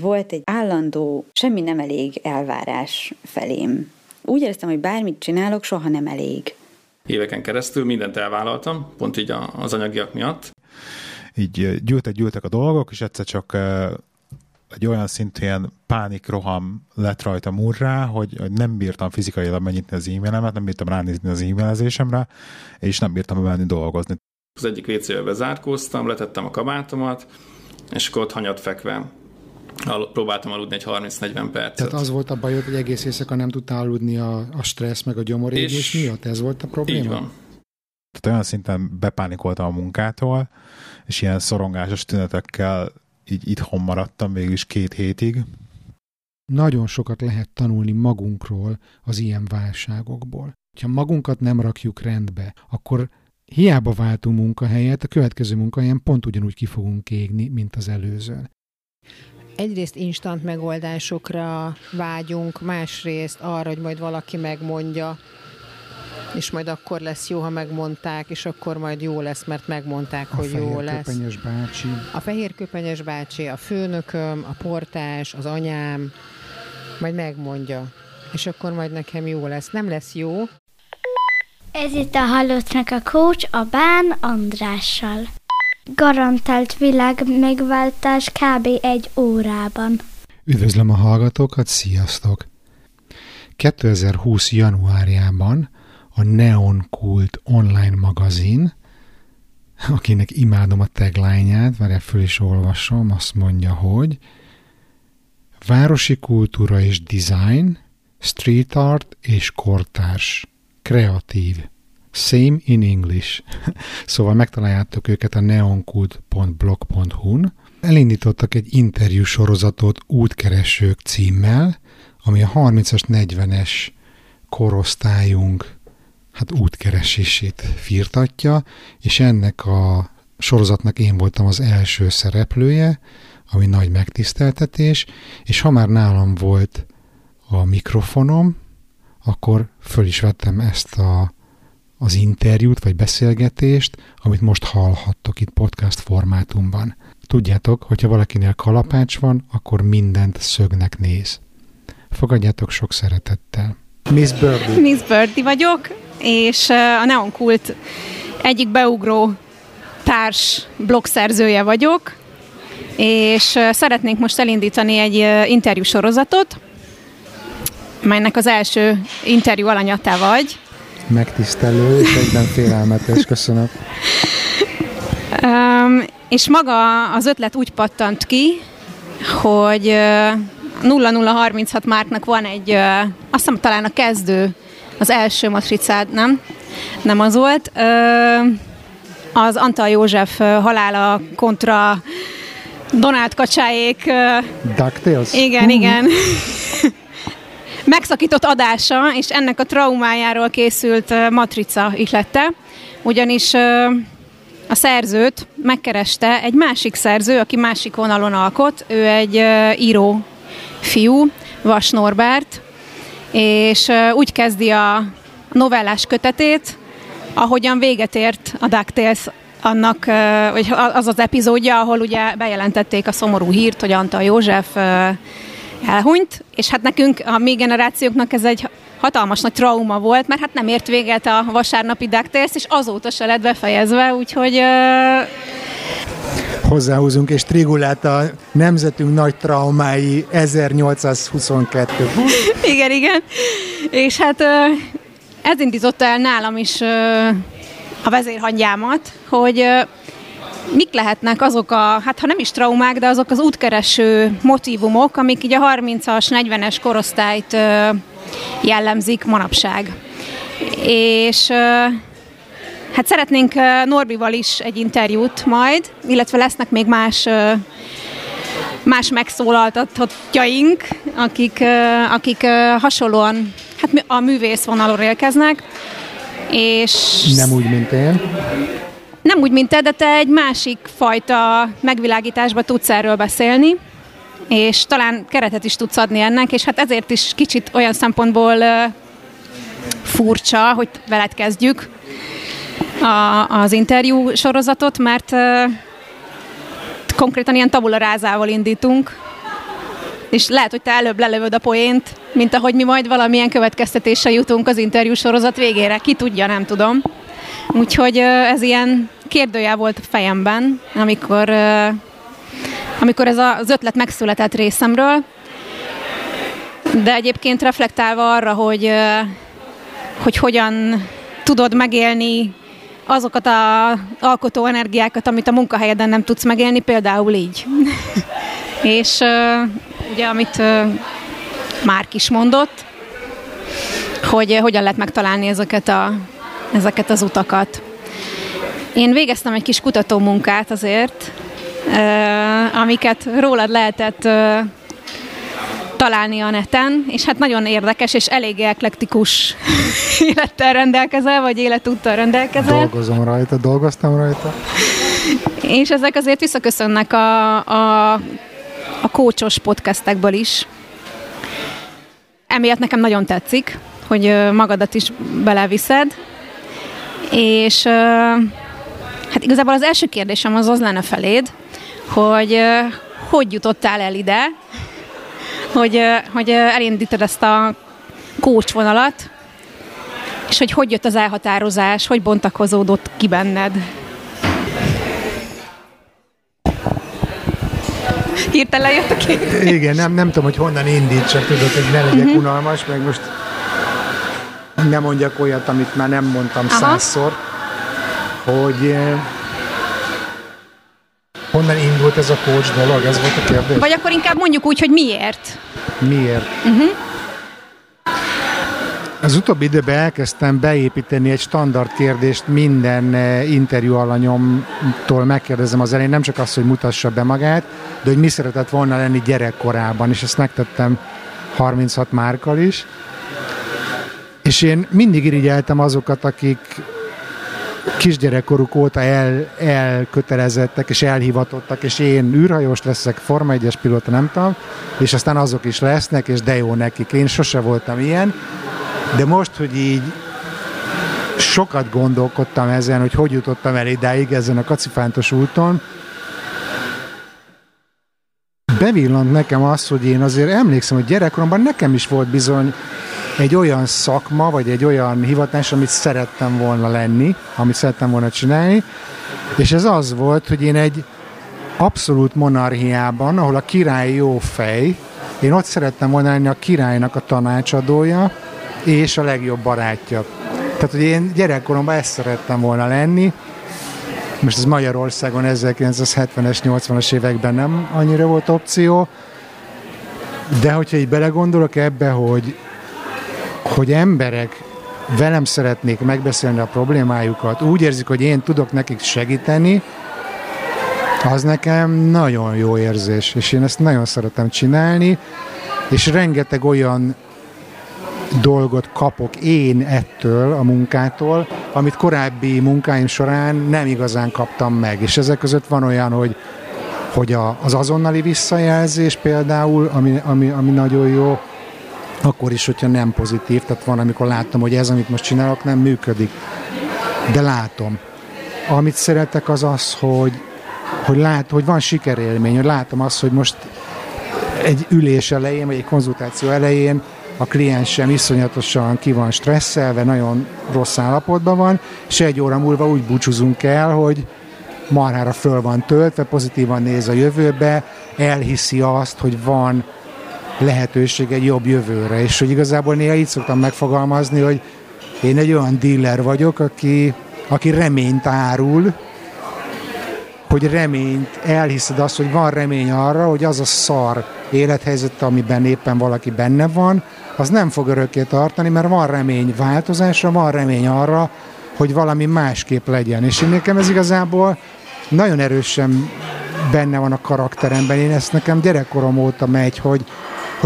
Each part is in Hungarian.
Volt egy állandó, semmi nem elég elvárás felém. Úgy éreztem, hogy bármit csinálok, soha nem elég. Éveken keresztül mindent elvállaltam, pont így az anyagiak miatt. Így gyűltek-gyűltek a dolgok, és egyszer csak egy olyan szintű ilyen pánikroham lett rajta murrá, hogy, hogy nem bírtam fizikailag megnyitni az e-mailemet, nem bírtam ránézni az e-mailezésemre, és nem bírtam menni dolgozni. Az egyik WC-be bezárkóztam, letettem a kabátomat, és akkor ott hanyat fekve al- próbáltam aludni egy 30-40 percet. Tehát az volt a bajod, hogy egész éjszaka nem tudtál aludni a, a stressz meg a gyomorégés és miatt? Ez volt a probléma? Így van. Tehát olyan szinten bepánikoltam a munkától, és ilyen szorongásos tünetekkel így itthon maradtam végül is két hétig. Nagyon sokat lehet tanulni magunkról az ilyen válságokból. Ha magunkat nem rakjuk rendbe, akkor hiába váltunk munkahelyet, a következő munkahelyen pont ugyanúgy ki fogunk égni, mint az előzőn. Egyrészt instant megoldásokra vágyunk, másrészt arra, hogy majd valaki megmondja, és majd akkor lesz jó, ha megmondták, és akkor majd jó lesz, mert megmondták, A hogy jó fehér lesz. köpenyes bácsi. A fehér köpenyes bácsi, a főnököm, a portás, az anyám, majd megmondja. És akkor majd nekem jó lesz. Nem lesz jó, Ez itt a Halottnak a coach a Bán Andrással. Garantált világ megváltás kb. egy órában. Üdvözlöm a hallgatókat, sziasztok! 2020. januárjában a Neon Kult online magazin, akinek imádom a tagline-ját, várjál föl is olvasom, azt mondja, hogy városi kultúra és design, street art és kortárs, kreatív, same in English. szóval megtaláljátok őket a neonkult.blog.hu-n. Elindítottak egy interjú sorozatot Útkeresők címmel, ami a 30-as, 40-es korosztályunk hát útkeresését firtatja, és ennek a sorozatnak én voltam az első szereplője, ami nagy megtiszteltetés, és ha már nálam volt a mikrofonom, akkor föl is vettem ezt a, az interjút, vagy beszélgetést, amit most hallhattok itt podcast formátumban. Tudjátok, hogyha valakinél kalapács van, akkor mindent szögnek néz. Fogadjátok sok szeretettel. Miss Birdie. Miss Birdie vagyok, és a Neon Kult egyik beugró társ blogszerzője vagyok, és szeretnénk most elindítani egy interjú sorozatot, melynek az első interjú alanya te vagy. Megtisztelő és egyben félelmetes, köszönöm. Um, és maga az ötlet úgy pattant ki, hogy uh, 0036 Márknak van egy, uh, azt hiszem talán a kezdő, az első matricád, nem? Nem az volt. Uh, az Antal József halála kontra Donát Kacsáék. DuckTales? igen, igen. Megszakított adása, és ennek a traumájáról készült matrica ihlette, ugyanis a szerzőt megkereste egy másik szerző, aki másik vonalon alkot, ő egy író fiú, Vas Norbert, és úgy kezdi a novellás kötetét, ahogyan véget ért a DuckTales annak, vagy az az epizódja, ahol ugye bejelentették a szomorú hírt, hogy Antal József elhunyt, és hát nekünk, a mi generációknak ez egy hatalmas nagy trauma volt, mert hát nem ért véget a vasárnapi DuckTales, és azóta se lett befejezve, úgyhogy... Uh... Hozzáhúzunk, és Trigulát a nemzetünk nagy traumái 1822. igen, igen. És hát uh, ez indította el nálam is uh, a vezérhangyámat, hogy uh, mik lehetnek azok a, hát ha nem is traumák, de azok az útkereső motivumok, amik így a 30-as, 40-es korosztályt jellemzik manapság. És hát szeretnénk Norbival is egy interjút majd, illetve lesznek még más más megszólaltatottjaink, akik, akik hasonlóan hát a művész vonalról érkeznek, és... Nem úgy, mint én. Nem úgy, mint te, de te egy másik fajta megvilágításba tudsz erről beszélni, és talán keretet is tudsz adni ennek, és hát ezért is kicsit olyan szempontból furcsa, hogy veled kezdjük a, az interjú sorozatot, mert konkrétan ilyen tabula rázával indítunk, és lehet, hogy te előbb lelövöd a poént, mint ahogy mi majd valamilyen következtetéssel jutunk az interjú sorozat végére. Ki tudja, nem tudom. Úgyhogy ez ilyen kérdőjel volt a fejemben, amikor, amikor ez az ötlet megszületett részemről, de egyébként reflektálva arra, hogy, hogy hogyan tudod megélni azokat a alkotó energiákat, amit a munkahelyeden nem tudsz megélni, például így. És ugye, amit Márk is mondott, hogy hogyan lehet megtalálni ezeket, a, ezeket az utakat. Én végeztem egy kis kutatómunkát azért, amiket rólad lehetett találni a neten, és hát nagyon érdekes és elég eklektikus élettel rendelkezel, vagy életúttal rendelkezel. Dolgozom rajta, dolgoztam rajta. És ezek azért visszaköszönnek a, a, a kócsos podcastekből is. Emiatt nekem nagyon tetszik, hogy magadat is beleviszed, és hát igazából az első kérdésem az az lenne feléd, hogy hogy jutottál el ide, hogy, hogy elindítod ezt a kócsvonalat, és hogy hogy jött az elhatározás, hogy bontakozódott ki benned? Hirtelen jött a kérdés. Igen, nem, nem tudom, hogy honnan indítsak, tudod, hogy ne legyek uh-huh. unalmas, meg most nem mondjak olyat, amit már nem mondtam Aha. százszor, hogy honnan indult ez a coach dolog, ez volt a kérdés? Vagy akkor inkább mondjuk úgy, hogy miért? Miért? Uh-huh. Az utóbbi időben elkezdtem beépíteni egy standard kérdést minden eh, interjú alanyomtól megkérdezem az elején, nem csak azt, hogy mutassa be magát, de hogy mi szeretett volna lenni gyerekkorában, és ezt megtettem 36 márkal is. És én mindig irigyeltem azokat, akik kisgyerekkoruk óta el, elkötelezettek és elhivatottak, és én űrhajós leszek, Forma 1-es pilóta, nem tudom, és aztán azok is lesznek, és de jó nekik. Én sose voltam ilyen, de most, hogy így sokat gondolkodtam ezen, hogy hogy jutottam el idáig ezen a kacifántos úton, bevillant nekem az, hogy én azért emlékszem, hogy gyerekkoromban nekem is volt bizony egy olyan szakma, vagy egy olyan hivatás, amit szerettem volna lenni, amit szerettem volna csinálni, és ez az volt, hogy én egy abszolút monarchiában, ahol a király jó fej, én ott szerettem volna lenni a királynak a tanácsadója, és a legjobb barátja. Tehát, hogy én gyerekkoromban ezt szerettem volna lenni, most ez Magyarországon 1970-es, 80-as években nem annyira volt opció, de hogyha így belegondolok ebbe, hogy, hogy emberek velem szeretnék megbeszélni a problémájukat, úgy érzik, hogy én tudok nekik segíteni, az nekem nagyon jó érzés, és én ezt nagyon szeretem csinálni, és rengeteg olyan dolgot kapok én ettől a munkától, amit korábbi munkáim során nem igazán kaptam meg. És ezek között van olyan, hogy, hogy a, az azonnali visszajelzés például, ami, ami, ami nagyon jó, akkor is, hogyha nem pozitív, tehát van, amikor látom, hogy ez, amit most csinálok, nem működik. De látom. Amit szeretek az az, hogy, hogy lát, hogy van sikerélmény, hogy látom azt, hogy most egy ülés elején, vagy egy konzultáció elején a kliens sem iszonyatosan ki van stresszelve, nagyon rossz állapotban van, és egy óra múlva úgy búcsúzunk el, hogy marhára föl van töltve, pozitívan néz a jövőbe, elhiszi azt, hogy van lehetőség egy jobb jövőre, és hogy igazából néha így szoktam megfogalmazni, hogy én egy olyan dealer vagyok, aki, aki reményt árul, hogy reményt, elhiszed azt, hogy van remény arra, hogy az a szar élethelyzet, amiben éppen valaki benne van, az nem fog örökké tartani, mert van remény változásra, van remény arra, hogy valami másképp legyen. És én nekem ez igazából nagyon erősen benne van a karakteremben. Én ezt nekem gyerekkorom óta megy, hogy,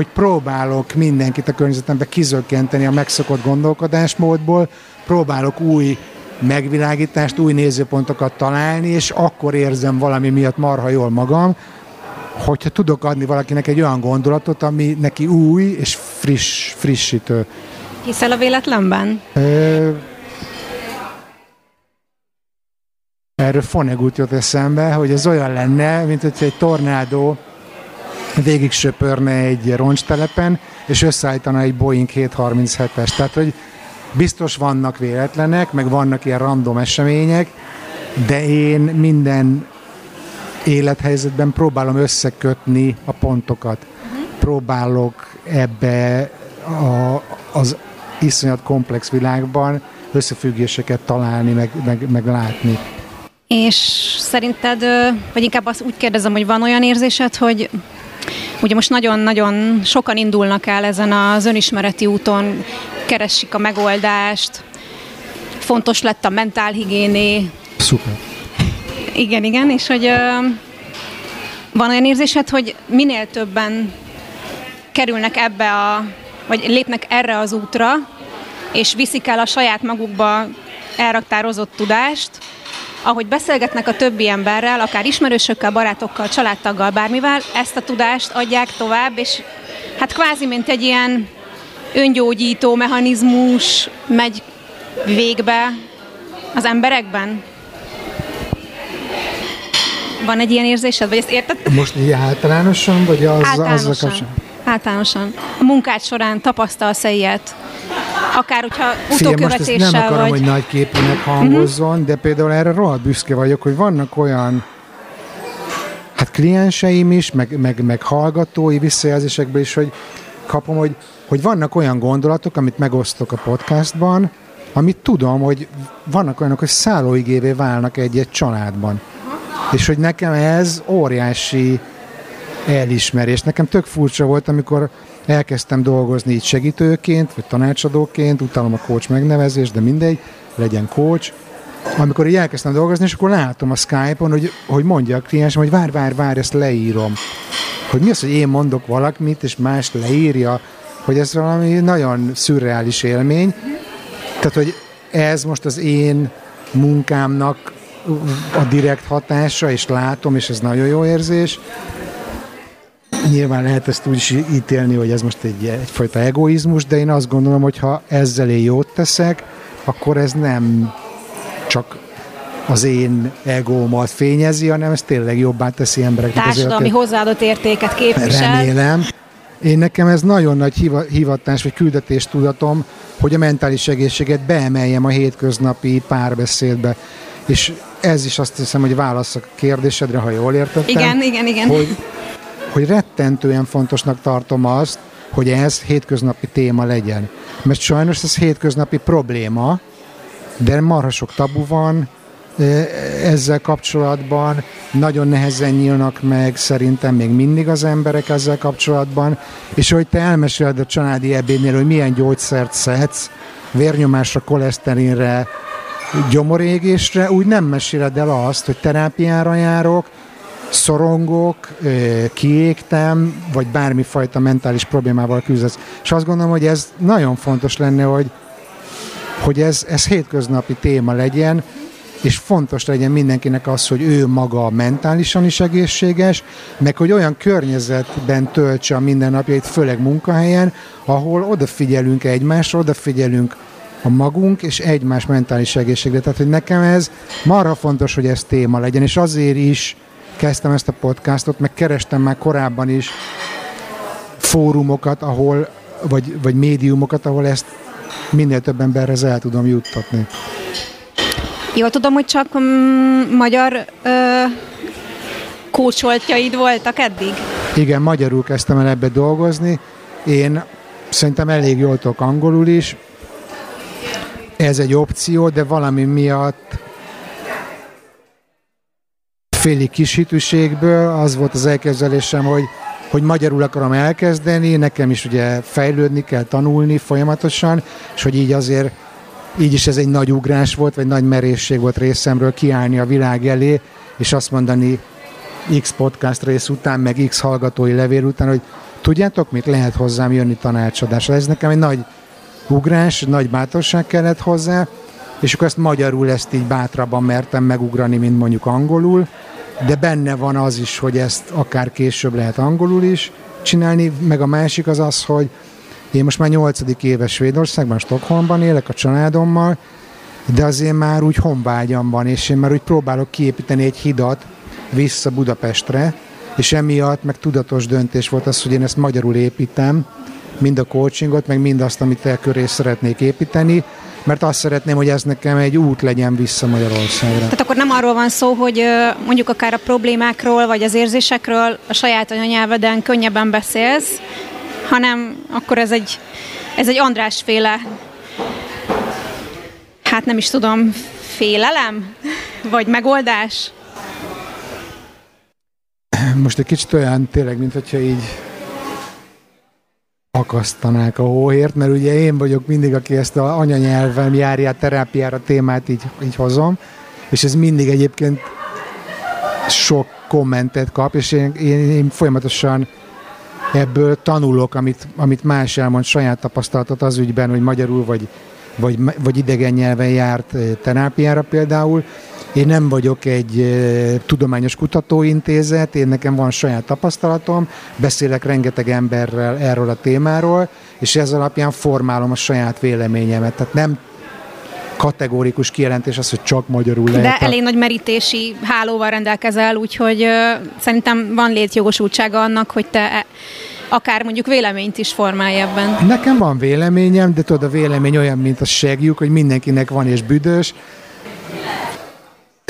hogy próbálok mindenkit a környezetembe kizökkenteni a megszokott gondolkodásmódból, próbálok új megvilágítást, új nézőpontokat találni, és akkor érzem valami miatt marha jól magam, hogyha tudok adni valakinek egy olyan gondolatot, ami neki új és friss, frissítő. Hiszel a véletlenben? Ö, erről Fonnegut jött eszembe, hogy ez olyan lenne, mint hogyha egy tornádó végig söpörne egy roncstelepen, és összeállítana egy Boeing 737-es. Tehát, hogy biztos vannak véletlenek, meg vannak ilyen random események, de én minden élethelyzetben próbálom összekötni a pontokat. Próbálok ebbe a, az iszonyat komplex világban összefüggéseket találni, meg, meg, meg látni. És szerinted, vagy inkább azt úgy kérdezem, hogy van olyan érzésed, hogy ugye most nagyon-nagyon sokan indulnak el ezen az önismereti úton, keresik a megoldást, fontos lett a mentálhigiéné. Szuper. Igen, igen, és hogy van olyan érzésed, hogy minél többen kerülnek ebbe a, vagy lépnek erre az útra, és viszik el a saját magukba elraktározott tudást, ahogy beszélgetnek a többi emberrel, akár ismerősökkel, barátokkal, családtaggal, bármivel, ezt a tudást adják tovább, és hát kvázi, mint egy ilyen öngyógyító mechanizmus megy végbe az emberekben? Van egy ilyen érzésed, vagy ezt érted? Most így általánosan, vagy az, általánosan. azzal kapcsolatban? Általánosan. A munkád során tapasztalsz -e ilyet? Akár, hogyha Figyelj, most utókövetéssel nem akarom, vagy... hogy nagy képűnek hangozzon, uh-huh. de például erre rohadt büszke vagyok, hogy vannak olyan hát klienseim is, meg, meg, meg hallgatói visszajelzésekből is, hogy kapom, hogy, hogy vannak olyan gondolatok, amit megosztok a podcastban, amit tudom, hogy vannak olyanok, hogy szállóigévé válnak egy-egy családban. És hogy nekem ez óriási elismerés. Nekem tök furcsa volt, amikor elkezdtem dolgozni így segítőként, vagy tanácsadóként, utálom a coach megnevezést, de mindegy, legyen coach. Amikor így elkezdtem dolgozni, és akkor látom a Skype-on, hogy, hogy mondja a kliensem, hogy vár, vár, vár, ezt leírom. Hogy mi az, hogy én mondok valamit, és más leírja, hogy ez valami nagyon szürreális élmény. Tehát, hogy ez most az én munkámnak a direkt hatása, és látom, és ez nagyon jó érzés. Nyilván lehet ezt úgy is ítélni, hogy ez most egy, egyfajta egoizmus, de én azt gondolom, hogy ha ezzel én jót teszek, akkor ez nem csak az én egómat fényezi, hanem ez tényleg jobbá teszi embereknek Társadalmi életét. hozzáadott értéket képvisel. Remélem. Én nekem ez nagyon nagy hiva, hivatás, vagy küldetés tudatom, hogy a mentális egészséget beemeljem a hétköznapi párbeszédbe. És ez is azt hiszem, hogy válasz a kérdésedre, ha jól értettem. Igen, igen, igen. Hogy, hogy rettentően fontosnak tartom azt, hogy ez hétköznapi téma legyen. Mert sajnos ez hétköznapi probléma, de marha sok tabu van ezzel kapcsolatban, nagyon nehezen nyílnak meg szerintem még mindig az emberek ezzel kapcsolatban, és hogy te elmeséled a családi ebédnél, hogy milyen gyógyszert szedsz, vérnyomásra, koleszterinre, gyomorégésre, úgy nem meséled el azt, hogy terápiára járok, szorongok, kiégtem, vagy bármifajta mentális problémával küzdesz. És azt gondolom, hogy ez nagyon fontos lenne, hogy, hogy ez, ez hétköznapi téma legyen, és fontos legyen mindenkinek az, hogy ő maga mentálisan is egészséges, meg hogy olyan környezetben töltse a mindennapjait, főleg munkahelyen, ahol odafigyelünk egymásra, odafigyelünk a magunk és egymás mentális egészségre. Tehát, hogy nekem ez marha fontos, hogy ez téma legyen, és azért is kezdtem ezt a podcastot, meg kerestem már korábban is fórumokat, ahol, vagy, vagy médiumokat, ahol ezt minél több emberhez el tudom juttatni. Jól tudom, hogy csak mm, magyar ö, kócsoltjaid voltak eddig? Igen, magyarul kezdtem el ebbe dolgozni. Én szerintem elég jól tudok angolul is. Ez egy opció, de valami miatt féli kis hitűségből az volt az elképzelésem, hogy, hogy magyarul akarom elkezdeni, nekem is ugye fejlődni kell, tanulni folyamatosan, és hogy így azért így is ez egy nagy ugrás volt, vagy nagy merészség volt részemről kiállni a világ elé, és azt mondani X podcast rész után, meg X hallgatói levél után, hogy tudjátok mit, lehet hozzám jönni tanácsadásra. Ez nekem egy nagy ugrás, nagy bátorság kellett hozzá, és akkor ezt magyarul ezt így bátrabban mertem megugrani, mint mondjuk angolul, de benne van az is, hogy ezt akár később lehet angolul is csinálni, meg a másik az az, hogy én most már nyolcadik éves Svédországban, Stockholmban élek a családommal, de azért már úgy honvágyam van, és én már úgy próbálok kiépíteni egy hidat vissza Budapestre, és emiatt meg tudatos döntés volt az, hogy én ezt magyarul építem, mind a coachingot, meg mind azt, amit el köré szeretnék építeni, mert azt szeretném, hogy ez nekem egy út legyen vissza Magyarországra. Tehát akkor nem arról van szó, hogy mondjuk akár a problémákról, vagy az érzésekről a saját anyanyelveden könnyebben beszélsz, hanem akkor ez egy, ez egy András féle, hát nem is tudom, félelem? Vagy megoldás? Most egy kicsit olyan tényleg, mint hogyha így akasztanák a hóért, mert ugye én vagyok mindig, aki ezt a anyanyelven járja terápiára témát így, így hozom, és ez mindig egyébként sok kommentet kap, és én, én, én folyamatosan ebből tanulok, amit, amit más elmond saját tapasztalatot az ügyben, hogy magyarul vagy, vagy, vagy idegen nyelven járt eh, terápiára például, én nem vagyok egy tudományos kutatóintézet, én nekem van saját tapasztalatom, beszélek rengeteg emberrel erről a témáról, és ez alapján formálom a saját véleményemet. Tehát nem kategórikus kijelentés az, hogy csak magyarul lehet. De elég nagy merítési hálóval rendelkezel, úgyhogy uh, szerintem van létjogosultsága annak, hogy te e, akár mondjuk véleményt is formálj ebben. Nekem van véleményem, de tudod, a vélemény olyan, mint a segjük, hogy mindenkinek van és büdös,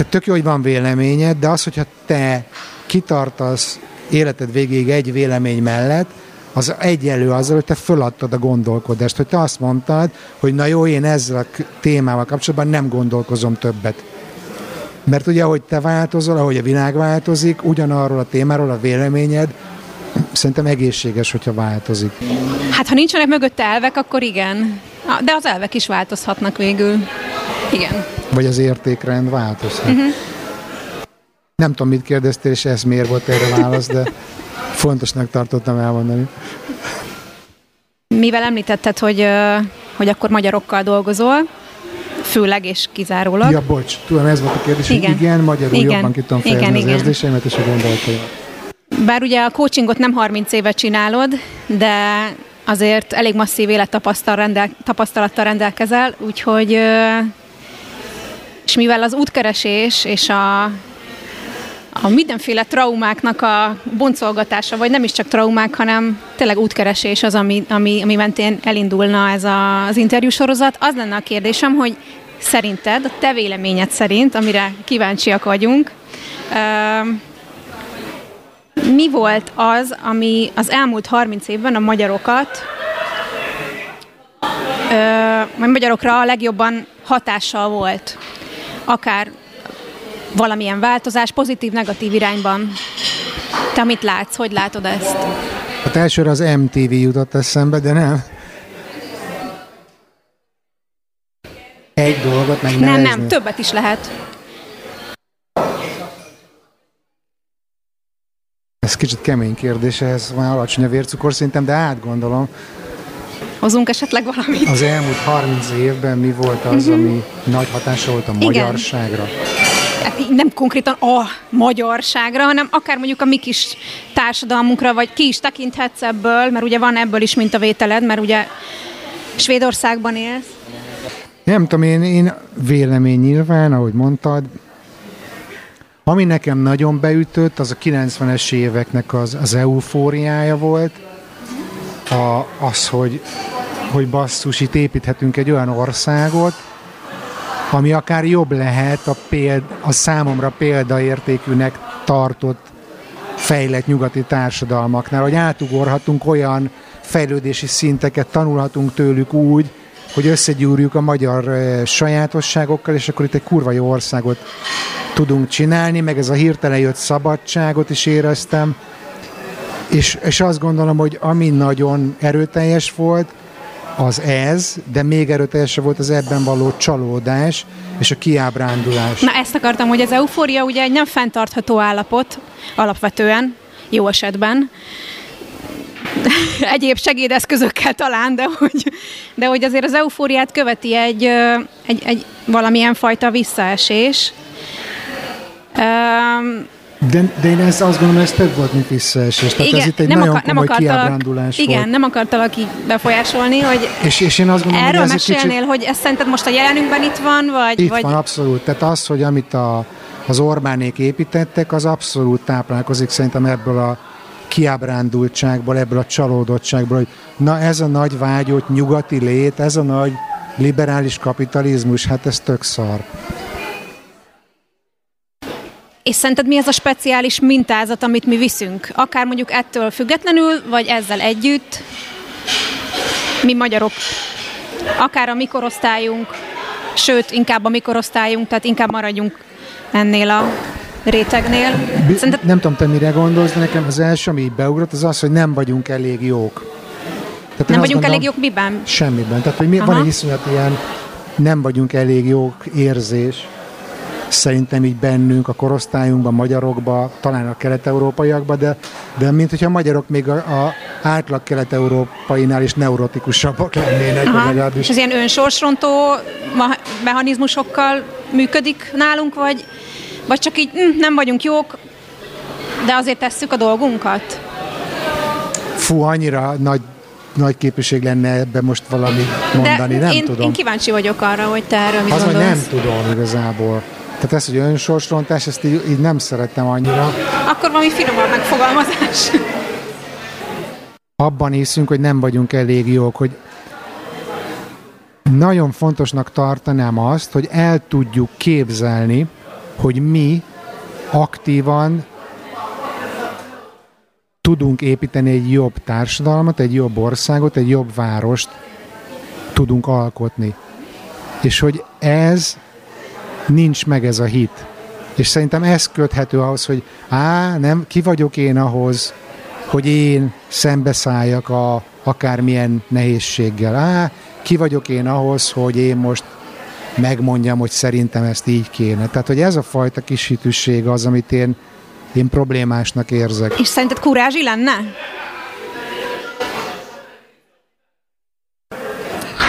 tehát tök jó, hogy van véleményed, de az, hogyha te kitartasz életed végéig egy vélemény mellett, az egyenlő azzal, hogy te föladtad a gondolkodást, hogy te azt mondtad, hogy na jó, én ezzel a témával kapcsolatban nem gondolkozom többet. Mert ugye, ahogy te változol, ahogy a világ változik, ugyanarról a témáról a véleményed szerintem egészséges, hogyha változik. Hát, ha nincsenek mögötte elvek, akkor igen. De az elvek is változhatnak végül. Igen. Vagy az értékrend változhat. Uh-huh. Nem tudom, mit kérdeztél, és ez miért volt erre válasz, de fontosnak tartottam elmondani. Mivel említetted, hogy, hogy akkor magyarokkal dolgozol, főleg és kizárólag. Ja, bocs, tudom, ez volt a kérdés, igen. hogy igen, magyarul igen. jobban ki tudom fejezni igen, az igen. érzéseimet és a gondolataimat. Bár ugye a coachingot nem 30 éve csinálod, de azért elég masszív élettapasztalattal rendelkezel, úgyhogy és mivel az útkeresés és a, a mindenféle traumáknak a boncolgatása, vagy nem is csak traumák, hanem tényleg útkeresés az, ami, ami, ami mentén elindulna ez a, az interjúsorozat, az lenne a kérdésem, hogy szerinted, a te véleményed szerint, amire kíváncsiak vagyunk, mi volt az, ami az elmúlt 30 évben a magyarokat, a magyarokra a legjobban hatással volt? Akár valamilyen változás pozitív-negatív irányban. Te mit látsz? Hogy látod ezt? Hát elsőre az MTV jutott eszembe, de nem. Egy dolgot meg Nem, nem, többet is lehet. Ez kicsit kemény kérdés, ez már alacsony a vércukor szintem, de átgondolom. Hozunk esetleg valamit? Az elmúlt 30 évben mi volt az, uh-huh. ami nagy hatása volt a Igen. magyarságra? Hát nem konkrétan a magyarságra, hanem akár mondjuk a mi kis társadalmunkra, vagy ki is tekinthetsz ebből, mert ugye van ebből is mint a vételed, mert ugye Svédországban élsz. Nem tudom, én, én vélemény nyilván, ahogy mondtad, ami nekem nagyon beütött, az a 90-es éveknek az, az eufóriája volt, a, az, hogy, hogy basszus, itt építhetünk egy olyan országot, ami akár jobb lehet a, péld, a számomra példaértékűnek tartott fejlett nyugati társadalmaknál, hogy átugorhatunk olyan fejlődési szinteket, tanulhatunk tőlük úgy, hogy összegyúrjuk a magyar eh, sajátosságokkal, és akkor itt egy kurva jó országot tudunk csinálni, meg ez a hirtelen jött szabadságot is éreztem, és, és azt gondolom, hogy ami nagyon erőteljes volt, az ez, de még erőteljesebb volt az ebben való csalódás és a kiábrándulás. Na ezt akartam, hogy az eufória ugye egy nem fenntartható állapot alapvetően, jó esetben, egyéb segédeszközökkel talán, de hogy, de hogy azért az eufóriát követi egy, egy, egy valamilyen fajta visszaesés. De, de én ezt azt gondolom, ez több volt, mint visszaesés. Tehát igen, ez itt egy nem nagyon akar, komoly nem kiábrándulás Igen, volt. nem akartalak így befolyásolni, hogy és, és én azt gondolom, erről hogy ez mesélnél, kicsit... hogy ezt szerinted most a jelenünkben itt van, vagy... Itt vagy... van, abszolút. Tehát az, hogy amit a az Orbánék építettek, az abszolút táplálkozik szerintem ebből a kiábrándultságból, ebből a csalódottságból, hogy na ez a nagy vágyott nyugati lét, ez a nagy liberális kapitalizmus, hát ez tök szar. És szerinted mi ez a speciális mintázat, amit mi viszünk? Akár mondjuk ettől függetlenül, vagy ezzel együtt, mi magyarok, akár a mikorosztályunk, sőt, inkább a mikorosztályunk, tehát inkább maradjunk ennél a rétegnél. Szerinted... Nem tudom, te mire gondolsz, de nekem az első, ami így beugrott, az az, hogy nem vagyunk elég jók. Tehát nem vagyunk gondolom, elég jók miben? Semmiben. Tehát, hogy mi, van egy iszonyat ilyen nem vagyunk elég jók érzés, szerintem így bennünk, a korosztályunkban, magyarokban, talán a kelet-európaiakban, de, de mint hogyha a magyarok még a, a átlag kelet-európainál is neurotikusabbak lennének. Aha. És ez ilyen önsorsrontó mechanizmusokkal működik nálunk, vagy, vagy csak így hm, nem vagyunk jók, de azért tesszük a dolgunkat? Fú, annyira nagy nagy képviség lenne ebbe most valami mondani, De nem én, tudom. én kíváncsi vagyok arra, hogy te erről mit Az, gondolsz. nem tudom igazából. Tehát ez, hogy önsorsrontás, ezt így, így nem szerettem annyira. Akkor valami finomabb megfogalmazás. Abban hiszünk, hogy nem vagyunk elég jók, hogy nagyon fontosnak tartanám azt, hogy el tudjuk képzelni, hogy mi aktívan tudunk építeni egy jobb társadalmat, egy jobb országot, egy jobb várost tudunk alkotni. És hogy ez nincs meg ez a hit. És szerintem ez köthető ahhoz, hogy á, nem, ki vagyok én ahhoz, hogy én szembeszálljak a akármilyen nehézséggel. Á, ki vagyok én ahhoz, hogy én most megmondjam, hogy szerintem ezt így kéne. Tehát, hogy ez a fajta kis hitűség az, amit én, én problémásnak érzek. És szerinted kurázsi lenne?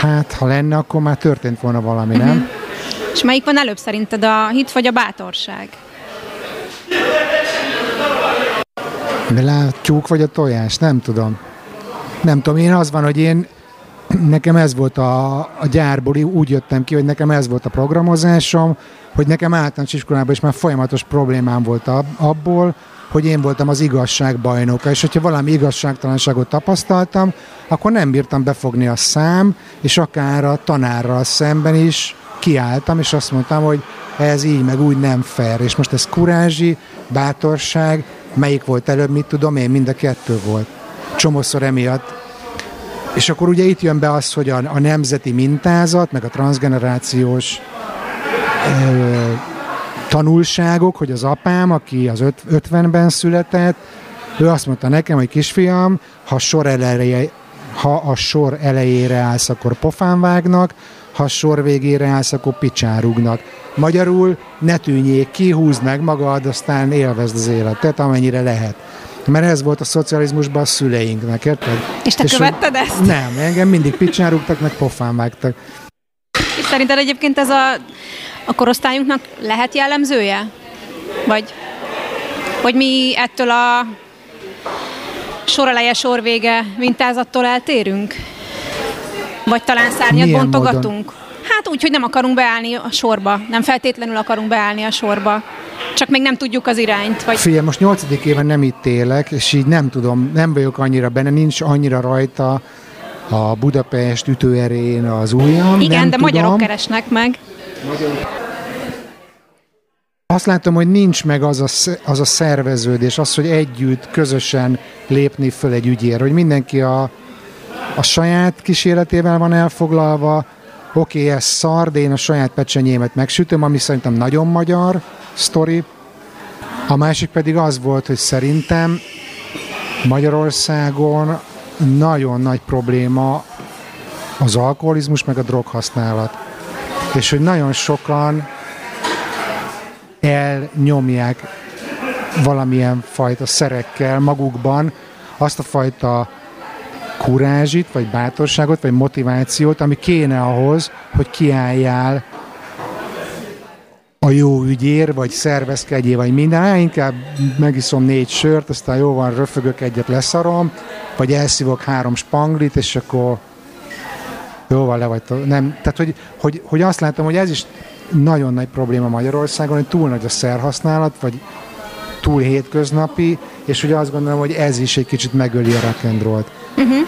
Hát, ha lenne, akkor már történt volna valami, uh-huh. nem? És melyik van előbb szerinted, a hit vagy a bátorság? De látjuk, vagy a tojás, nem tudom. Nem tudom, én az van, hogy én nekem ez volt a, a gyárból, úgy jöttem ki, hogy nekem ez volt a programozásom, hogy nekem általános iskolában is már folyamatos problémám volt abból, hogy én voltam az igazság bajnoka, és hogyha valami igazságtalanságot tapasztaltam, akkor nem bírtam befogni a szám, és akár a tanárral szemben is kiálltam, és azt mondtam, hogy ez így, meg úgy nem fair. És most ez kurázsi, bátorság, melyik volt előbb, mit tudom én, mind a kettő volt. Csomószor emiatt. És akkor ugye itt jön be az, hogy a, a nemzeti mintázat, meg a transgenerációs ö, tanulságok, hogy az apám, aki az öt, 50-ben született, ő azt mondta nekem, hogy kisfiam, ha, sor eleje, ha a sor elejére állsz, akkor pofán vágnak, ha sor végére állsz, akkor picsárugnak. Magyarul ne tűnjék ki, húzd meg magad, aztán élvezd az életet, amennyire lehet. Mert ez volt a szocializmusban a szüleinknek, érted? És te és követted ezt? Nem, engem mindig picsárugtak, meg pofán vágtak. És szerinted egyébként ez a, a korosztályunknak lehet jellemzője? Vagy hogy mi ettől a sor eleje, sor vége mintázattól eltérünk? Vagy talán szárnyat Milyen bontogatunk? Módon? Hát úgy, hogy nem akarunk beállni a sorba. Nem feltétlenül akarunk beállni a sorba. Csak még nem tudjuk az irányt. Vagy... Figyelj, most nyolcadik éven nem itt élek, és így nem tudom, nem vagyok annyira benne, nincs annyira rajta a Budapest ütőerén az ujjam. Igen, nem de tudom. magyarok keresnek meg. Azt látom, hogy nincs meg az a, az a szerveződés, az, hogy együtt, közösen lépni föl egy ügyér, hogy mindenki a, a saját kísérletével van elfoglalva, oké, ez szar, de én a saját pecsenyémet megsütöm, ami szerintem nagyon magyar sztori. A másik pedig az volt, hogy szerintem Magyarországon nagyon nagy probléma az alkoholizmus meg a droghasználat. És hogy nagyon sokan elnyomják valamilyen fajta szerekkel magukban azt a fajta kurázsit, vagy bátorságot, vagy motivációt, ami kéne ahhoz, hogy kiálljál a jó ügyér, vagy szervezkedjél, vagy minden. Á, inkább megiszom négy sört, aztán jó van, röfögök egyet, leszarom, vagy elszívok három spanglit, és akkor jó van, le vagy. Nem, tehát, hogy, hogy, hogy azt látom, hogy ez is nagyon nagy probléma Magyarországon, hogy túl nagy a szerhasználat, vagy túl hétköznapi, és ugye azt gondolom, hogy ez is egy kicsit megöli a rock and roll-t. Uh-huh.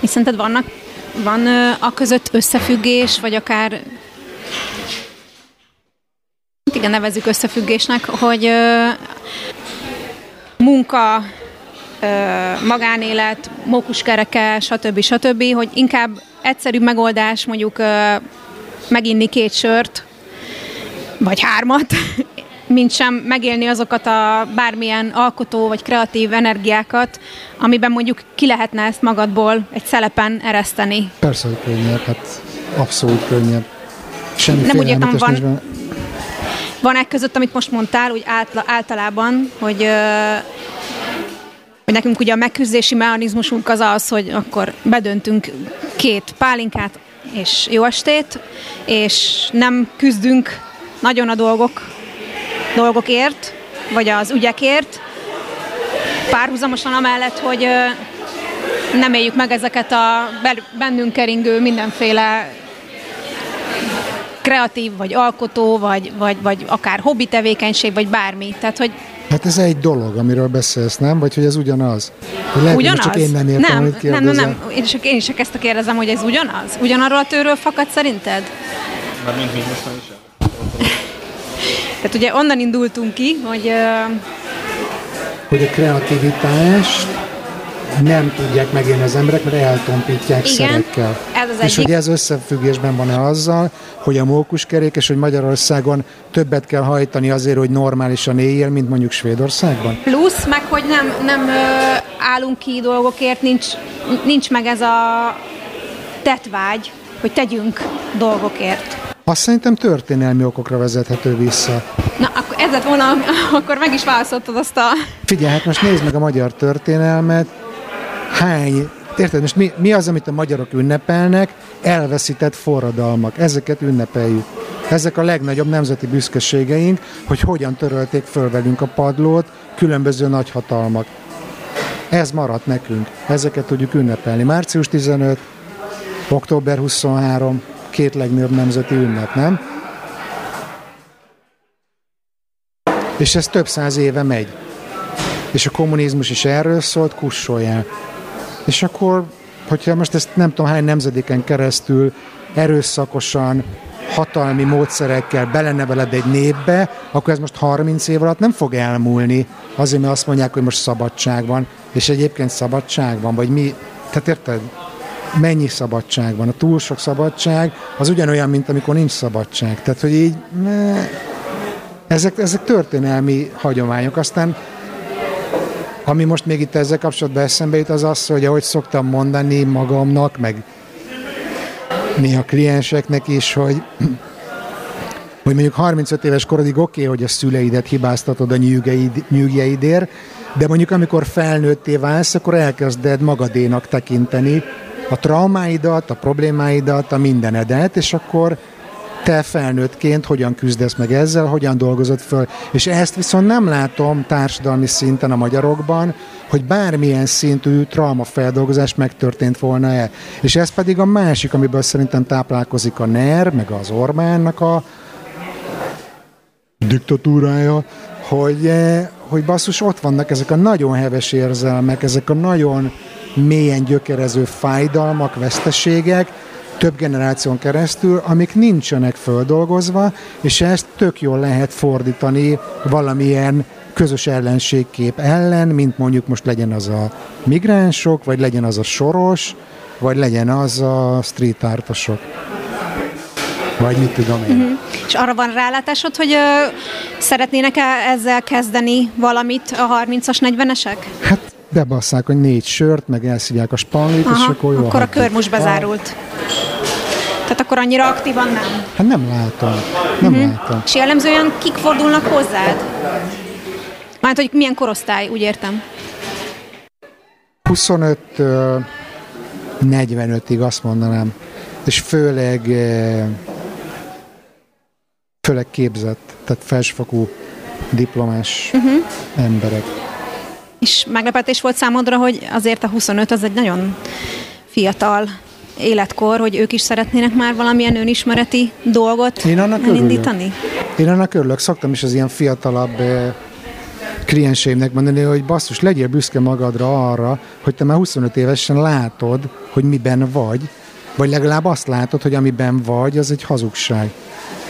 És szerinted vannak, van a között összefüggés, vagy akár igen, nevezzük összefüggésnek, hogy ö, munka, ö, magánélet, mókuskereke, stb. stb., hogy inkább egyszerűbb megoldás mondjuk ö, meginni két sört, vagy hármat, mint sem megélni azokat a bármilyen alkotó vagy kreatív energiákat, amiben mondjuk ki lehetne ezt magadból egy szelepen ereszteni. Persze, hogy könnyebb, hát abszolút könnyebb. Semmi Nem úgy értem, van, félelmetes van egy között, amit most mondtál, úgy átla, általában, hogy, ö, hogy nekünk ugye a megküzdési mechanizmusunk az az, hogy akkor bedöntünk két pálinkát és jó estét, és nem küzdünk nagyon a dolgok, dolgokért, vagy az ügyekért, párhuzamosan amellett, hogy nem éljük meg ezeket a bennünk keringő mindenféle kreatív, vagy alkotó, vagy, vagy, vagy akár hobbi tevékenység, vagy bármi. Tehát, hogy Hát ez egy dolog, amiről beszélsz, nem? Vagy hogy ez ugyanaz? Hogy lehet, hogy ugyanaz? csak én nem értem, nem, amit nem, nem, nem, én csak, én is csak ezt a kérdezem, hogy ez ugyanaz? Ugyanarról a tőről fakad szerinted? Mert mint mi most már is Tehát ugye onnan indultunk ki, hogy Hogy a kreativitást nem tudják megélni az emberek, mert eltompítják Igen, szerekkel. ez az És egyik. hogy ez összefüggésben van-e azzal, hogy a mókuskerék, és hogy Magyarországon többet kell hajtani azért, hogy normálisan éljél, mint mondjuk Svédországban? plusz, meg hogy nem, nem ö, állunk ki dolgokért, nincs, nincs meg ez a tetvágy, hogy tegyünk dolgokért. Azt szerintem történelmi okokra vezethető vissza. Na, akkor ez lett volna, akkor meg is válaszoltad azt a... Figyelj, hát most nézd meg a magyar történelmet, hány, érted, most mi, mi az, amit a magyarok ünnepelnek? Elveszített forradalmak, ezeket ünnepeljük. Ezek a legnagyobb nemzeti büszkeségeink, hogy hogyan törölték föl velünk a padlót különböző nagyhatalmak. Ez maradt nekünk, ezeket tudjuk ünnepelni. Március 15, október 23, két legnagyobb nemzeti ünnep, nem? És ez több száz éve megy. És a kommunizmus is erről szólt, kussoljál. És akkor, hogyha most ezt nem tudom hány nemzedéken keresztül erőszakosan, hatalmi módszerekkel beleneveled egy népbe, akkor ez most 30 év alatt nem fog elmúlni, azért, mert azt mondják, hogy most szabadság van, és egyébként szabadság van, vagy mi, tehát érted? Mennyi szabadság van? A túl sok szabadság az ugyanolyan, mint amikor nincs szabadság. Tehát, hogy így, ne, ezek, ezek történelmi hagyományok. Aztán ami most még itt ezzel kapcsolatban eszembe jut, az az, hogy ahogy szoktam mondani magamnak, meg néha klienseknek is, hogy hogy mondjuk 35 éves korodig oké, okay, hogy a szüleidet hibáztatod a nyűgeid, nyűgjeidért, de mondjuk amikor felnőtté válsz, akkor elkezded magadénak tekinteni a traumáidat, a problémáidat, a mindenedet, és akkor te felnőttként hogyan küzdesz meg ezzel, hogyan dolgozod föl. És ezt viszont nem látom társadalmi szinten a magyarokban, hogy bármilyen szintű traumafeldolgozás megtörtént volna-e. És ez pedig a másik, amiből szerintem táplálkozik a NER, meg az Orbánnak a diktatúrája, hogy, eh, hogy basszus, ott vannak ezek a nagyon heves érzelmek, ezek a nagyon mélyen gyökerező fájdalmak, veszteségek, több generáción keresztül, amik nincsenek földolgozva, és ezt tök jól lehet fordítani valamilyen közös ellenségkép ellen, mint mondjuk most legyen az a migránsok, vagy legyen az a soros, vagy legyen az a street artosok. Vagy mit tudom én. Uh-huh. És arra van rálátásod, hogy ö, szeretnének -e ezzel kezdeni valamit a 30-as, 40-esek? Hát bebasszák, hogy négy sört, meg elszívják a spanlit, és akkor jó. akkor a kör most bezárult. Tehát akkor annyira aktívan nem? Hát nem látom. Nem uh-huh. látom. És jellemzően kik fordulnak hozzád? Már hogy milyen korosztály, úgy értem. 25 45-ig azt mondanám. És főleg főleg képzett, tehát felsőfokú diplomás uh-huh. emberek. És meglepetés volt számodra, hogy azért a 25 az egy nagyon fiatal életkor, hogy ők is szeretnének már valamilyen önismereti dolgot Én annak elindítani? Örülök. Én annak örülök. Szoktam is az ilyen fiatalabb eh, klienseimnek mondani, hogy basszus, legyél büszke magadra arra, hogy te már 25 évesen látod, hogy miben vagy, vagy legalább azt látod, hogy amiben vagy, az egy hazugság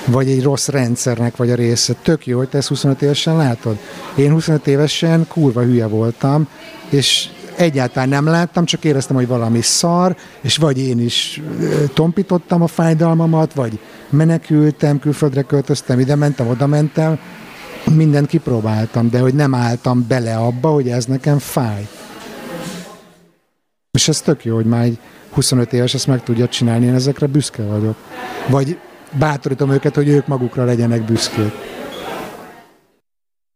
vagy egy rossz rendszernek vagy a része. Tök jó, hogy te ezt 25 évesen látod. Én 25 évesen kurva hülye voltam, és egyáltalán nem láttam, csak éreztem, hogy valami szar, és vagy én is tompítottam a fájdalmamat, vagy menekültem, külföldre költöztem, ide mentem, oda mentem, mindent kipróbáltam, de hogy nem álltam bele abba, hogy ez nekem fáj. És ez tök jó, hogy már egy 25 éves ezt meg tudja csinálni, én ezekre büszke vagyok. Vagy bátorítom őket, hogy ők magukra legyenek büszkék.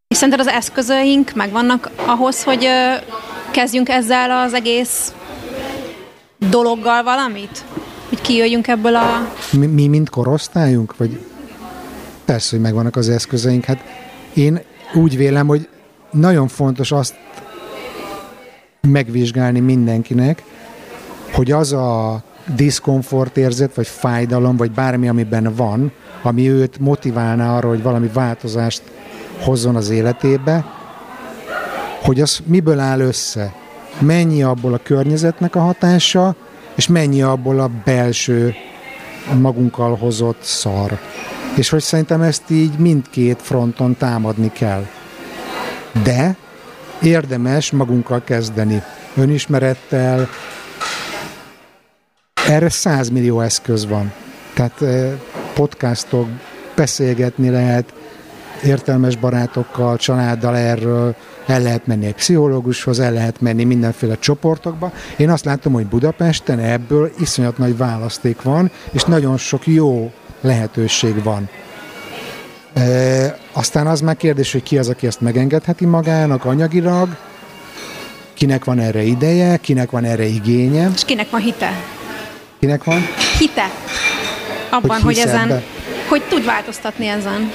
És szerinted az eszközeink megvannak ahhoz, hogy kezdjünk ezzel az egész dologgal valamit? Hogy kijöjjünk ebből a... Mi, mi mint korosztályunk? Vagy persze, hogy megvannak az eszközeink. Hát én úgy vélem, hogy nagyon fontos azt megvizsgálni mindenkinek, hogy az a diszkomfort érzet, vagy fájdalom, vagy bármi, amiben van, ami őt motiválná arra, hogy valami változást hozzon az életébe, hogy az miből áll össze. Mennyi abból a környezetnek a hatása, és mennyi abból a belső magunkkal hozott szar. És hogy szerintem ezt így mindkét fronton támadni kell. De érdemes magunkkal kezdeni. Önismerettel, erre 100 millió eszköz van. Tehát podcastok, beszélgetni lehet, értelmes barátokkal, családdal erről, el lehet menni egy pszichológushoz, el lehet menni mindenféle csoportokba. Én azt látom, hogy Budapesten ebből iszonyat nagy választék van, és nagyon sok jó lehetőség van. E, aztán az már kérdés, hogy ki az, aki ezt megengedheti magának anyagilag, kinek van erre ideje, kinek van erre igénye. És kinek van hite. Kinek van? Hite. Abban, hogy, hogy ezen, hogy tud változtatni ezen.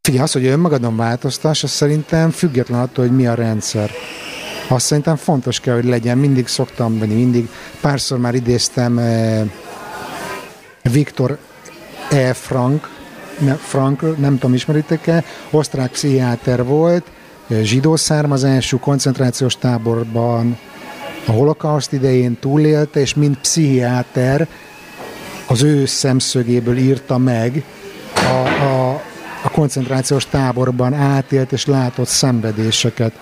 Figyelj, az, hogy önmagadon változtass, az szerintem független attól, hogy mi a rendszer. Azt szerintem fontos kell, hogy legyen. Mindig szoktam, vagy mindig párszor már idéztem eh, Viktor E. Frank, ne, Frank, nem tudom, ismeritek-e, osztrák pszichiáter volt, eh, zsidó származású, koncentrációs táborban a holokauszt idején túlélte, és mint pszichiáter az ő szemszögéből írta meg a, a, a koncentrációs táborban átélt és látott szenvedéseket.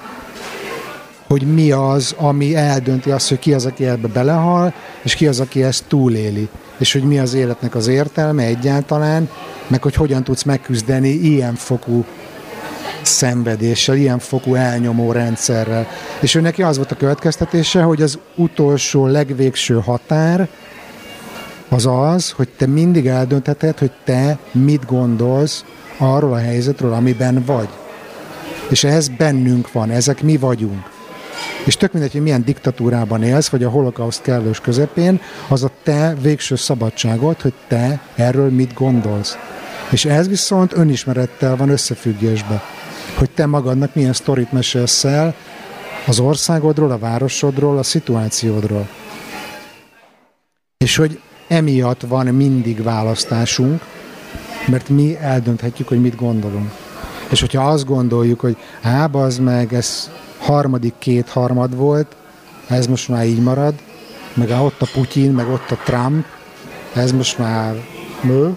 Hogy mi az, ami eldönti azt, hogy ki az, aki ebbe belehal, és ki az, aki ezt túléli. És hogy mi az életnek az értelme egyáltalán, meg hogy hogyan tudsz megküzdeni ilyen fokú szenvedéssel, ilyen fokú elnyomó rendszerrel. És ő neki az volt a következtetése, hogy az utolsó, legvégső határ az az, hogy te mindig eldöntheted, hogy te mit gondolsz arról a helyzetről, amiben vagy. És ez bennünk van, ezek mi vagyunk. És tök mindegy, hogy milyen diktatúrában élsz, vagy a holokauszt kellős közepén, az a te végső szabadságot, hogy te erről mit gondolsz. És ez viszont önismerettel van összefüggésben hogy te magadnak milyen sztorit mesélsz el az országodról, a városodról, a szituációdról. És hogy emiatt van mindig választásunk, mert mi eldönthetjük, hogy mit gondolunk. És hogyha azt gondoljuk, hogy á, az meg, ez harmadik két harmad volt, ez most már így marad, meg ott a Putyin, meg ott a Trump, ez most már mő,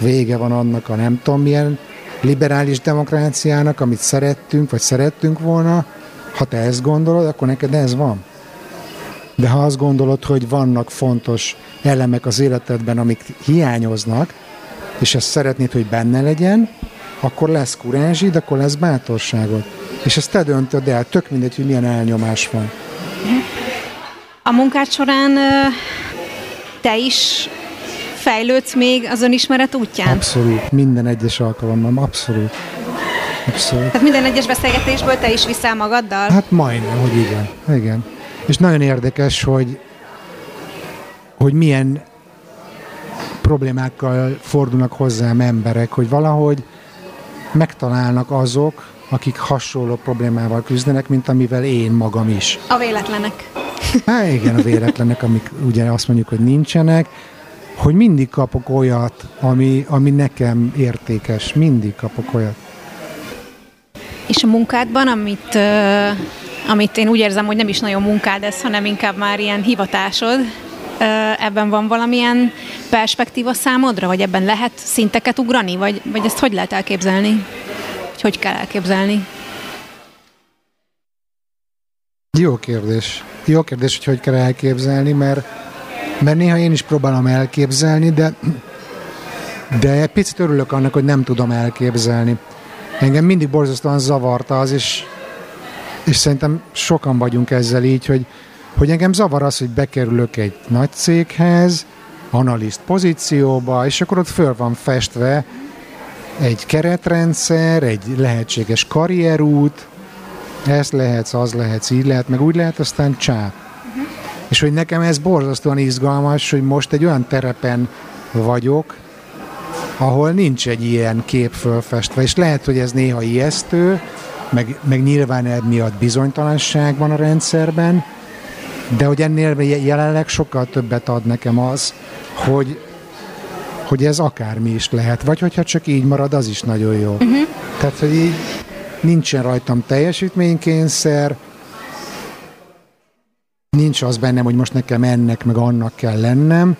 vége van annak a nem tudom milyen liberális demokráciának, amit szerettünk, vagy szerettünk volna, ha te ezt gondolod, akkor neked ez van. De ha azt gondolod, hogy vannak fontos elemek az életedben, amik hiányoznak, és ezt szeretnéd, hogy benne legyen, akkor lesz kurázsid, akkor lesz bátorságod. És ezt te döntöd el, tök mindegy, hogy milyen elnyomás van. A munkád során te is fejlődsz még az önismeret útján? Abszolút, minden egyes alkalommal, abszolút. Abszolút. Tehát minden egyes beszélgetésből te is viszel magaddal? Hát majdnem, hogy igen. Igen. És nagyon érdekes, hogy, hogy milyen problémákkal fordulnak hozzám emberek, hogy valahogy megtalálnak azok, akik hasonló problémával küzdenek, mint amivel én magam is. A véletlenek. Hát igen, a véletlenek, amik ugye azt mondjuk, hogy nincsenek, hogy mindig kapok olyat, ami, ami nekem értékes. Mindig kapok olyat. És a munkádban, amit, uh, amit én úgy érzem, hogy nem is nagyon munkád ez, hanem inkább már ilyen hivatásod, uh, ebben van valamilyen perspektíva számodra, vagy ebben lehet szinteket ugrani, vagy, vagy ezt hogy lehet elképzelni? Hogy hogy kell elképzelni? Jó kérdés. Jó kérdés, hogy hogy kell elképzelni, mert, mert néha én is próbálom elképzelni, de, de picit örülök annak, hogy nem tudom elképzelni. Engem mindig borzasztóan zavarta az, és, és szerintem sokan vagyunk ezzel így, hogy, hogy engem zavar az, hogy bekerülök egy nagy céghez, analiszt pozícióba, és akkor ott föl van festve egy keretrendszer, egy lehetséges karrierút, ez lehetsz, az lehetsz, így lehet, meg úgy lehet, aztán csáp. És hogy nekem ez borzasztóan izgalmas, hogy most egy olyan terepen vagyok, ahol nincs egy ilyen kép fölfestve, és lehet, hogy ez néha ijesztő, meg, meg nyilván miatt bizonytalanság van a rendszerben, de hogy ennél jelenleg sokkal többet ad nekem az, hogy, hogy ez akármi is lehet, vagy hogyha csak így marad, az is nagyon jó. Uh-huh. Tehát, hogy így nincsen rajtam teljesítménykényszer, nincs az bennem, hogy most nekem ennek meg annak kell lennem.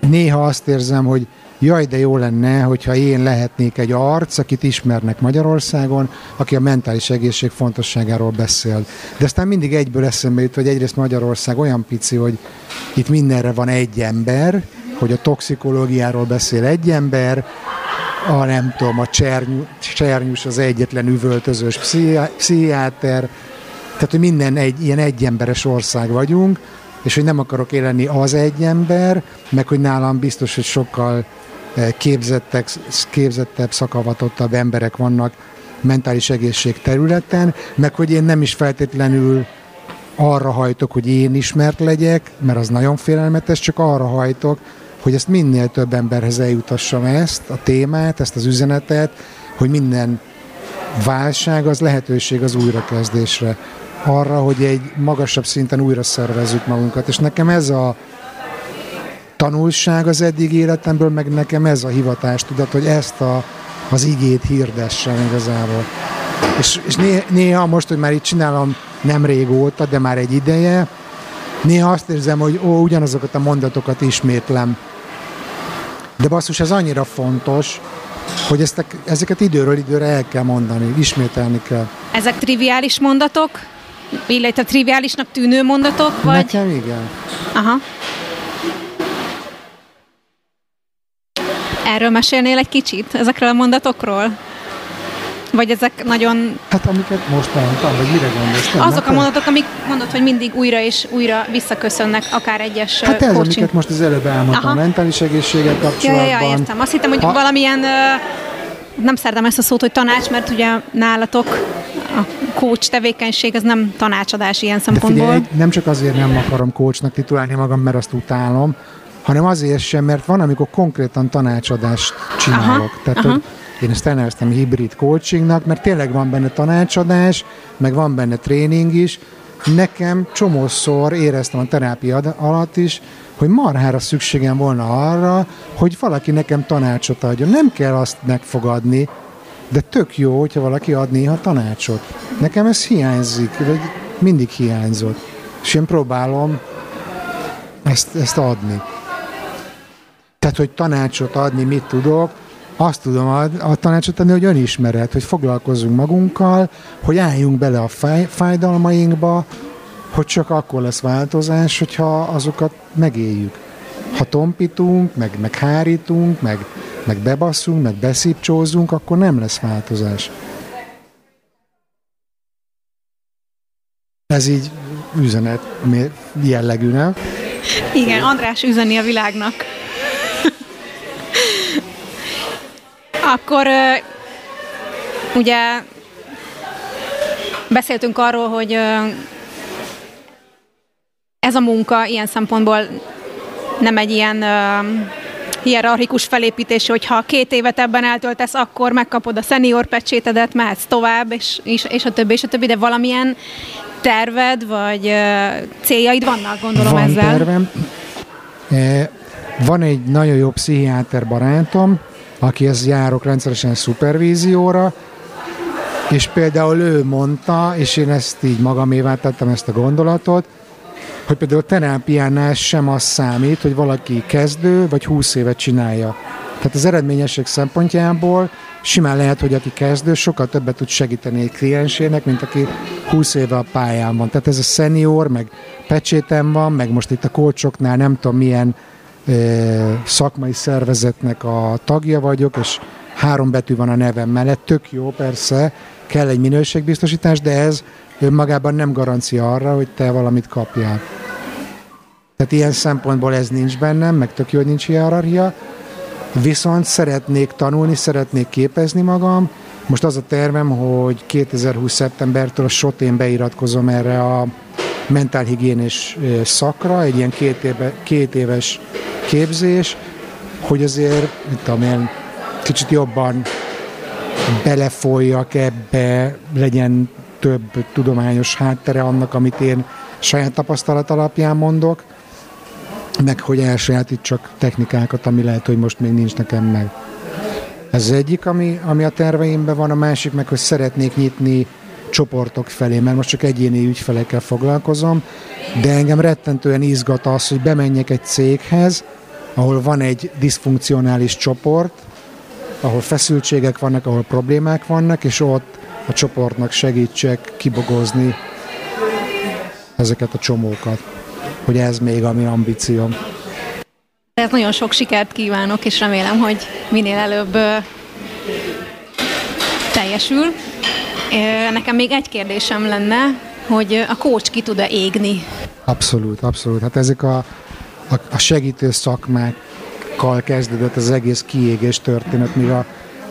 Néha azt érzem, hogy jaj, de jó lenne, hogyha én lehetnék egy arc, akit ismernek Magyarországon, aki a mentális egészség fontosságáról beszél. De aztán mindig egyből eszembe jut, hogy egyrészt Magyarország olyan pici, hogy itt mindenre van egy ember, hogy a toxikológiáról beszél egy ember, a nem tudom, a csernyú, csernyus az egyetlen üvöltözős pszichiáter, tehát, hogy minden egy, ilyen egyemberes ország vagyunk, és hogy nem akarok élni az egy ember, meg hogy nálam biztos, hogy sokkal eh, képzettek, képzettebb, szakavatottabb emberek vannak mentális egészség területen, meg hogy én nem is feltétlenül arra hajtok, hogy én ismert legyek, mert az nagyon félelmetes, csak arra hajtok, hogy ezt minél több emberhez eljutassam ezt, a témát, ezt az üzenetet, hogy minden válság az lehetőség az újrakezdésre. Arra, hogy egy magasabb szinten újra szervezzük magunkat. És nekem ez a tanulság az eddig életemből, meg nekem ez a hivatás tudat, hogy ezt a, az igét hirdessem igazából. És, és néha most, hogy már itt csinálom nem régóta, de már egy ideje, néha azt érzem, hogy ó, ugyanazokat a mondatokat ismétlem, de basszus, ez annyira fontos, hogy ezt, ezeket időről időre el kell mondani, ismételni kell. Ezek triviális mondatok? Illetve triviálisnak tűnő mondatok? Vagy? Nekem igen. Aha. Erről mesélnél egy kicsit, ezekről a mondatokról? Vagy ezek nagyon... Hát amiket most mondtam, vagy mire gondolsz? Azok a mondatok, amik mondod, hogy mindig újra és újra visszaköszönnek akár egyes Hát ez, coaching. amiket most az előbb elmondtam, Aha. mentális egészséggel kapcsolatban. Ja, ja, ja, értem. Azt hittem, hogy ha... valamilyen, nem szeretem ezt a szót, hogy tanács, mert ugye nálatok a coach tevékenység, az nem tanácsadás ilyen szempontból. De figyelj, nem csak azért nem akarom coachnak titulálni magam, mert azt utálom, hanem azért sem, mert van, amikor konkrétan tanácsadást csinálok. Aha, Tehát, aha. hogy én ezt elneveztem hibrid coachingnak, mert tényleg van benne tanácsadás, meg van benne tréning is. Nekem csomószor éreztem a terápia alatt is, hogy marhára szükségem volna arra, hogy valaki nekem tanácsot adjon. Nem kell azt megfogadni, de tök jó, hogyha valaki ad néha tanácsot. Nekem ez hiányzik, vagy mindig hiányzott. És én próbálom ezt, ezt adni. Tehát, hogy tanácsot adni, mit tudok, azt tudom a, a tanácsot adni, hogy önismeret, hogy foglalkozzunk magunkkal, hogy álljunk bele a fáj, fájdalmainkba, hogy csak akkor lesz változás, hogyha azokat megéljük. Ha tompítunk, meg, meg hárítunk, meg, meg bebasszunk, meg beszipcsózunk, akkor nem lesz változás. Ez így üzenet jellegű, nem? Igen, András üzeni a világnak. Akkor ugye beszéltünk arról, hogy ez a munka ilyen szempontból nem egy ilyen hierarchikus felépítés, hogyha két évet ebben eltöltesz, akkor megkapod a senior pecsétedet, mehetsz tovább, és, és, és a többi, és a többi, de valamilyen terved, vagy céljaid vannak, gondolom Van ezzel? tervem. E, van egy nagyon jó pszichiáter barátom, akihez járok rendszeresen szupervízióra, és például ő mondta, és én ezt így magamévá tettem ezt a gondolatot, hogy például terápiánál sem az számít, hogy valaki kezdő vagy 20 évet csinálja. Tehát az eredményesség szempontjából simán lehet, hogy aki kezdő, sokkal többet tud segíteni egy kliensének, mint aki 20 éve a pályán van. Tehát ez a senior, meg pecsétem van, meg most itt a kolcsoknál nem tudom milyen ö, szakmai szervezetnek a tagja vagyok, és három betű van a nevem mellett. Tök jó, persze, kell egy minőségbiztosítás, de ez önmagában nem garancia arra, hogy te valamit kapjál. Tehát ilyen szempontból ez nincs bennem, meg tök jó, hogy nincs hierarchia, viszont szeretnék tanulni, szeretnék képezni magam. Most az a tervem, hogy 2020. szeptembertől a sotén beiratkozom erre a mentálhigiénés szakra, egy ilyen két, éve, két éves képzés, hogy azért, mit tudom én, kicsit jobban belefolyjak ebbe, legyen több tudományos háttere annak, amit én saját tapasztalat alapján mondok, meg hogy elsajátítsak technikákat, ami lehet, hogy most még nincs nekem meg. Ez egyik, ami, ami a terveimben van, a másik meg, hogy szeretnék nyitni csoportok felé, mert most csak egyéni ügyfelekkel foglalkozom, de engem rettentően izgat az, hogy bemenjek egy céghez, ahol van egy diszfunkcionális csoport, ahol feszültségek vannak, ahol problémák vannak, és ott a csoportnak segítsek kibogozni ezeket a csomókat. Hogy ez még a mi ambícióm. Ez nagyon sok sikert kívánok, és remélem, hogy minél előbb teljesül. Nekem még egy kérdésem lenne, hogy a coach ki tud-e égni? Abszolút, abszolút. Hát ezek a, a, a segítő szakmákkal kezdődött az egész kiégés történet, míg a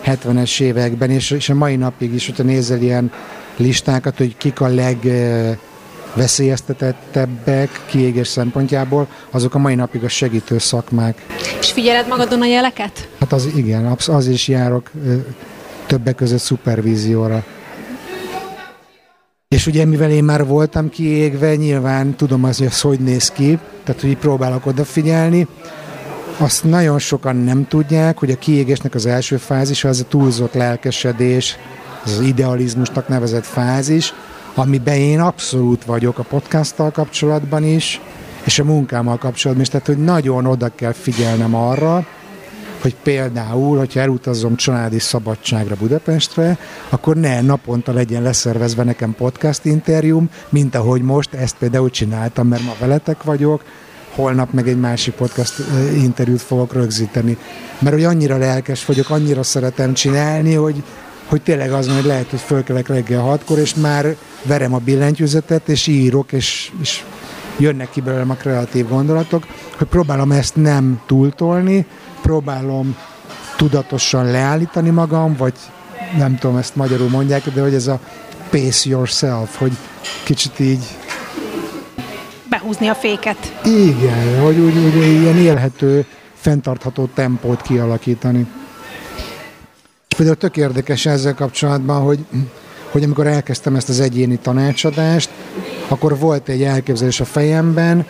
70-es években, és, és a mai napig is, hogyha nézel ilyen listákat, hogy kik a legveszélyeztetettebbek kiégés szempontjából, azok a mai napig a segítő szakmák. És figyeled magadon a jeleket? Hát az igen, az is járok többek között szupervízióra. És ugye mivel én már voltam kiégve, nyilván tudom az, hogy az hogy néz ki, tehát hogy próbálok odafigyelni. Azt nagyon sokan nem tudják, hogy a kiégésnek az első fázisa az a túlzott lelkesedés, az az idealizmusnak nevezett fázis, amiben én abszolút vagyok a podcasttal kapcsolatban is, és a munkámmal kapcsolatban is, tehát hogy nagyon oda kell figyelnem arra, hogy például, hogyha elutazom családi szabadságra Budapestre, akkor ne naponta legyen leszervezve nekem podcast interjúm, mint ahogy most ezt például csináltam, mert ma veletek vagyok, holnap meg egy másik podcast interjút fogok rögzíteni. Mert hogy annyira lelkes vagyok, annyira szeretem csinálni, hogy, hogy tényleg az hogy lehet, hogy fölkelek reggel hatkor, és már verem a billentyűzetet, és írok, és, és jönnek ki belőlem a kreatív gondolatok, hogy próbálom ezt nem túltolni, próbálom tudatosan leállítani magam, vagy nem tudom, ezt magyarul mondják, de hogy ez a pace yourself, hogy kicsit így, Behúzni a féket. igen, hogy úgy, úgy ilyen élhető, fenntartható tempót kialakítani. Például tök érdekes ezzel kapcsolatban, hogy, hogy amikor elkezdtem ezt az egyéni tanácsadást, akkor volt egy elképzelés a fejemben,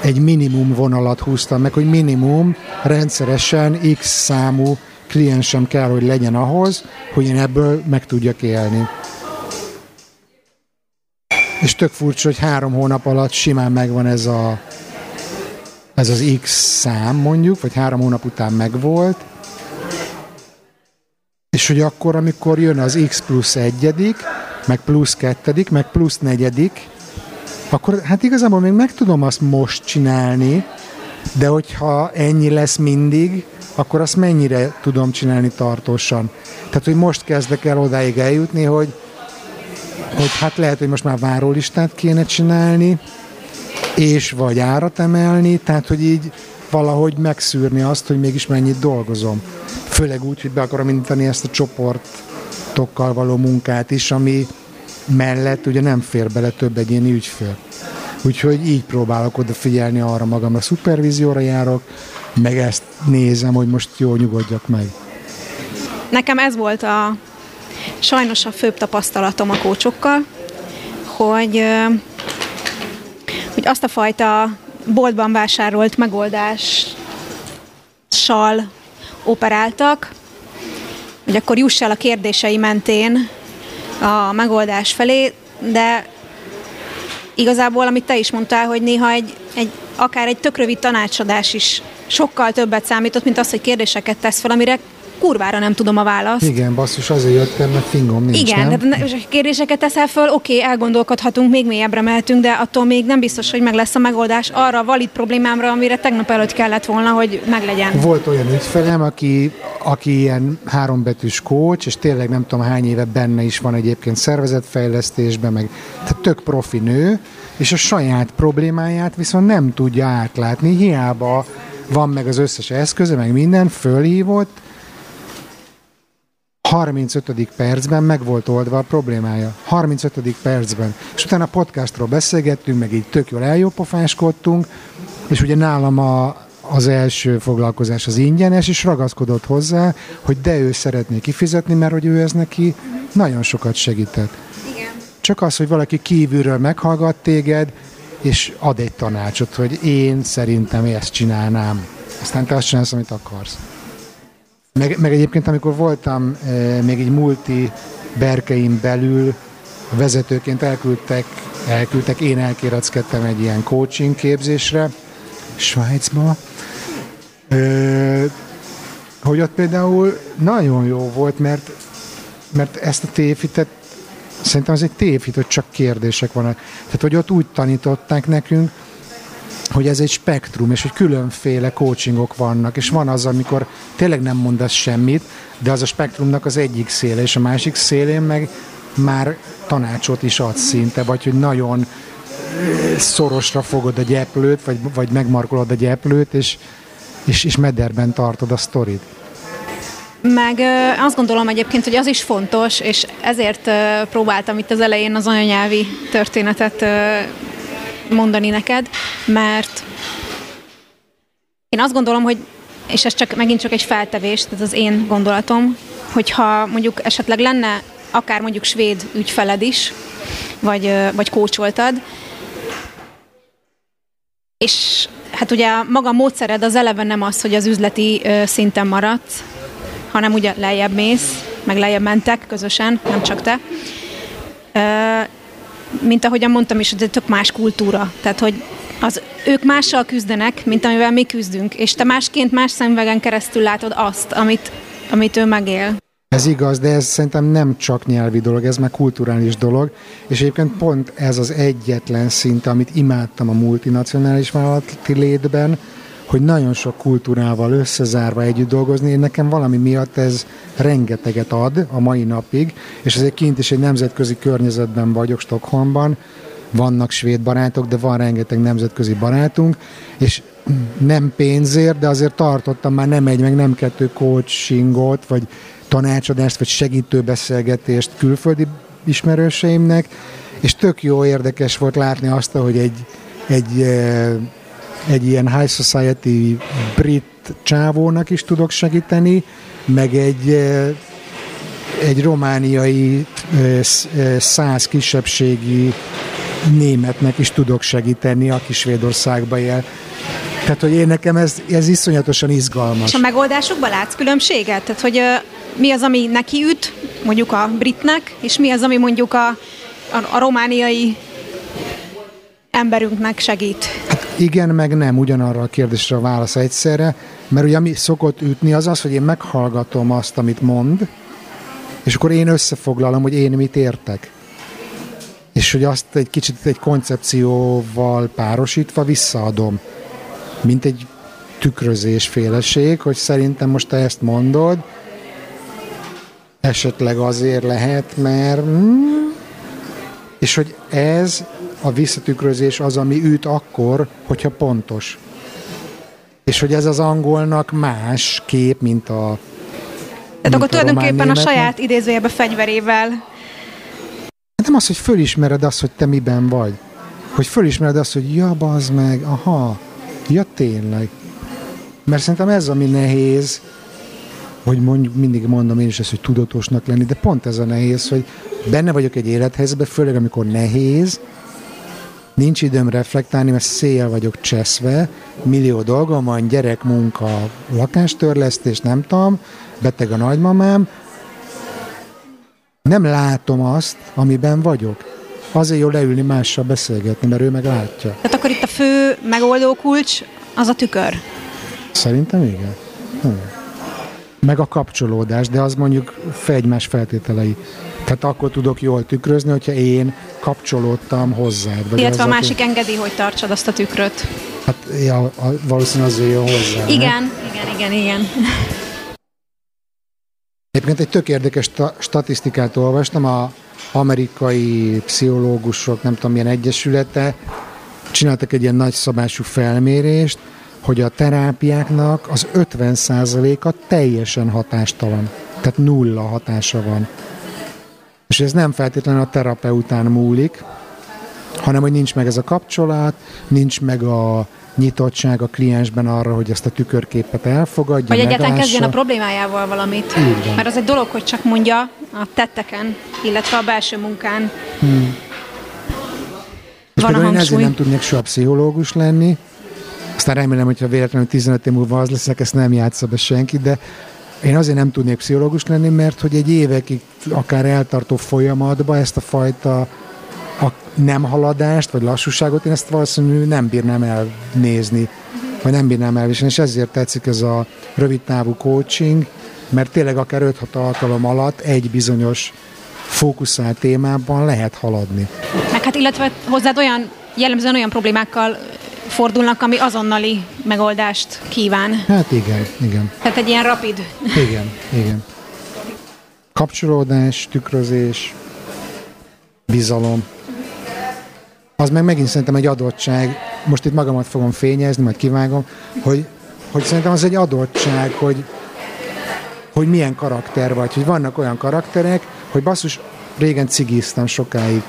egy minimum vonalat húztam meg, hogy minimum rendszeresen x számú kliensem kell, hogy legyen ahhoz, hogy én ebből meg tudjak élni. És tök furcsa, hogy három hónap alatt simán megvan ez a ez az X szám mondjuk, vagy három hónap után megvolt, és hogy akkor, amikor jön az X plusz egyedik, meg plusz kettedik, meg plusz negyedik, akkor hát igazából még meg tudom azt most csinálni, de hogyha ennyi lesz mindig, akkor azt mennyire tudom csinálni tartósan. Tehát, hogy most kezdek el odáig eljutni, hogy, hogy hát lehet, hogy most már várólistát kéne csinálni, és vagy árat emelni, tehát, hogy így valahogy megszűrni azt, hogy mégis mennyit dolgozom. Főleg úgy, hogy be akarom indítani ezt a csoportokkal való munkát is, ami mellett ugye nem fér bele több egyéni ügyfél. Úgyhogy így próbálok odafigyelni arra magamra, szupervízióra járok, meg ezt nézem, hogy most jól nyugodjak meg. Nekem ez volt a sajnos a főbb tapasztalatom a kócsokkal, hogy, hogy azt a fajta boltban vásárolt megoldással operáltak, hogy akkor juss el a kérdései mentén a megoldás felé, de igazából, amit te is mondtál, hogy néha egy, egy akár egy tök rövid tanácsadás is sokkal többet számított, mint az, hogy kérdéseket tesz fel, amire kurvára nem tudom a választ. Igen, basszus, azért jöttem, mert fingom nincs, Igen, nem? de kérdéseket teszel föl, oké, okay, elgondolkodhatunk, még mélyebbre mehetünk, de attól még nem biztos, hogy meg lesz a megoldás arra a valid problémámra, amire tegnap előtt kellett volna, hogy meglegyen. Volt olyan ügyfelem, aki, aki ilyen hárombetűs kócs, és tényleg nem tudom hány éve benne is van egyébként szervezetfejlesztésben, meg tehát tök profi nő, és a saját problémáját viszont nem tudja átlátni, hiába van meg az összes eszköze, meg minden, fölhívott, 35. percben meg volt oldva a problémája. 35. percben. És utána a podcastról beszélgettünk, meg így tök jól eljópofáskodtunk, és ugye nálam a, az első foglalkozás az ingyenes, és ragaszkodott hozzá, hogy de ő szeretné kifizetni, mert hogy ő ez neki nagyon sokat segített. Igen. Csak az, hogy valaki kívülről meghallgat téged, és ad egy tanácsot, hogy én szerintem ezt csinálnám. Aztán te azt csinálsz, amit akarsz. Meg, meg egyébként, amikor voltam e, még egy multi berkeim belül, vezetőként elküldtek, elküldtek, én elkéreckedtem egy ilyen coaching képzésre Svájcba, e, hogy ott például nagyon jó volt, mert, mert ezt a tévhitet szerintem ez egy tévhit, hogy csak kérdések vannak. Tehát, hogy ott úgy tanították nekünk, hogy ez egy spektrum, és hogy különféle coachingok vannak, és van az, amikor tényleg nem mondasz semmit, de az a spektrumnak az egyik széle, és a másik szélén meg már tanácsot is ad szinte, vagy hogy nagyon szorosra fogod a gyeplőt, vagy, vagy megmarkolod a gyeplőt, és, és, és mederben tartod a sztorit. Meg azt gondolom egyébként, hogy az is fontos, és ezért próbáltam itt az elején az anyanyelvi történetet mondani neked, mert én azt gondolom, hogy, és ez csak megint csak egy feltevés, tehát az én gondolatom, hogyha mondjuk esetleg lenne akár mondjuk svéd ügyfeled is, vagy, vagy kócsoltad, és hát ugye maga a módszered az eleve nem az, hogy az üzleti szinten maradsz, hanem ugye lejjebb mész, meg lejjebb mentek közösen, nem csak te mint ahogyan mondtam is, hogy tök más kultúra. Tehát, hogy az, ők mással küzdenek, mint amivel mi küzdünk, és te másként más szemvegen keresztül látod azt, amit, amit ő megél. Ez igaz, de ez szerintem nem csak nyelvi dolog, ez már kulturális dolog, és egyébként pont ez az egyetlen szint, amit imádtam a multinacionális vállalati létben, hogy nagyon sok kultúrával összezárva együtt dolgozni, én nekem valami miatt ez rengeteget ad a mai napig, és ezért kint is egy nemzetközi környezetben vagyok Stockholmban, vannak svéd barátok, de van rengeteg nemzetközi barátunk, és nem pénzért, de azért tartottam már nem egy, meg nem kettő coachingot, vagy tanácsadást, vagy segítő beszélgetést külföldi ismerőseimnek, és tök jó érdekes volt látni azt, hogy egy, egy eh, egy ilyen high society brit csávónak is tudok segíteni, meg egy, eh, egy romániai eh, eh, száz kisebbségi németnek is tudok segíteni, aki Svédországba él. Tehát, hogy én nekem ez, ez iszonyatosan izgalmas. És a megoldásokban látsz különbséget? Tehát, hogy mi az, ami neki üt, mondjuk a britnek, és mi az, ami mondjuk a, a, a romániai emberünknek segít? Igen, meg nem, ugyanarra a kérdésre a válasz egyszerre, mert ugye ami szokott ütni az az, hogy én meghallgatom azt, amit mond, és akkor én összefoglalom, hogy én mit értek. És hogy azt egy kicsit egy koncepcióval párosítva visszaadom, mint egy tükrözés féleség, hogy szerintem most te ezt mondod, esetleg azért lehet, mert... Hmm, és hogy ez a visszatükrözés az, ami üt akkor, hogyha pontos. És hogy ez az angolnak más kép, mint a tehát akkor tulajdonképpen a saját idézőjebe fegyverével. Hát nem az, hogy fölismered azt, hogy te miben vagy. Hogy fölismered azt, hogy ja, bazd meg, aha, ja tényleg. Mert szerintem ez, ami nehéz, hogy mondjuk mindig mondom én is ezt, hogy tudatosnak lenni, de pont ez a nehéz, hogy benne vagyok egy élethelyzetben, főleg amikor nehéz, nincs időm reflektálni, mert széjjel vagyok cseszve, millió dolgom van, gyerek, munka, lakástörlesztés, nem tudom, beteg a nagymamám, nem látom azt, amiben vagyok. Azért jó leülni mással beszélgetni, mert ő meg látja. Tehát akkor itt a fő megoldó kulcs az a tükör. Szerintem igen. Hm. Meg a kapcsolódás, de az mondjuk egymás feltételei. Tehát akkor tudok jól tükrözni, hogyha én kapcsolódtam hozzád. Vagy Illetve a másik aki... engedi, hogy tartsad azt a tükröt. Hát ja, valószínűleg azért jön hozzá. Igen, ne? igen, igen, igen. Egyébként egy tök érdekes statisztikát olvastam, a amerikai pszichológusok, nem tudom milyen egyesülete, csináltak egy ilyen nagyszabású felmérést, hogy a terápiáknak az 50%-a teljesen hatástalan. Tehát nulla hatása van. És ez nem feltétlenül a terapeután múlik, hanem hogy nincs meg ez a kapcsolat, nincs meg a nyitottság a kliensben arra, hogy ezt a tükörképet elfogadja, Vagy egyáltalán kezdjen a problémájával valamit. Mert az egy dolog, hogy csak mondja a tetteken, illetve a belső munkán. Hmm. Van a én ezért nem tudnék soha pszichológus lenni, aztán remélem, hogyha véletlenül 15 év múlva az leszek, ezt nem játsza be senki, de én azért nem tudnék pszichológus lenni, mert hogy egy évekig akár eltartó folyamatba ezt a fajta a nem haladást, vagy lassúságot, én ezt valószínűleg nem bírnám elnézni, vagy nem bírnám elviselni, és ezért tetszik ez a rövid távú coaching, mert tényleg akár 5-6 alkalom alatt egy bizonyos fókuszált témában lehet haladni. Meg hát illetve hozzád olyan jellemzően olyan problémákkal fordulnak, ami azonnali megoldást kíván. Hát igen, igen. Tehát egy ilyen rapid. Igen, igen. Kapcsolódás, tükrözés, bizalom. Az meg megint szerintem egy adottság, most itt magamat fogom fényezni, majd kivágom, hogy, hogy szerintem az egy adottság, hogy, hogy milyen karakter vagy, hogy vannak olyan karakterek, hogy basszus, régen cigiztem sokáig,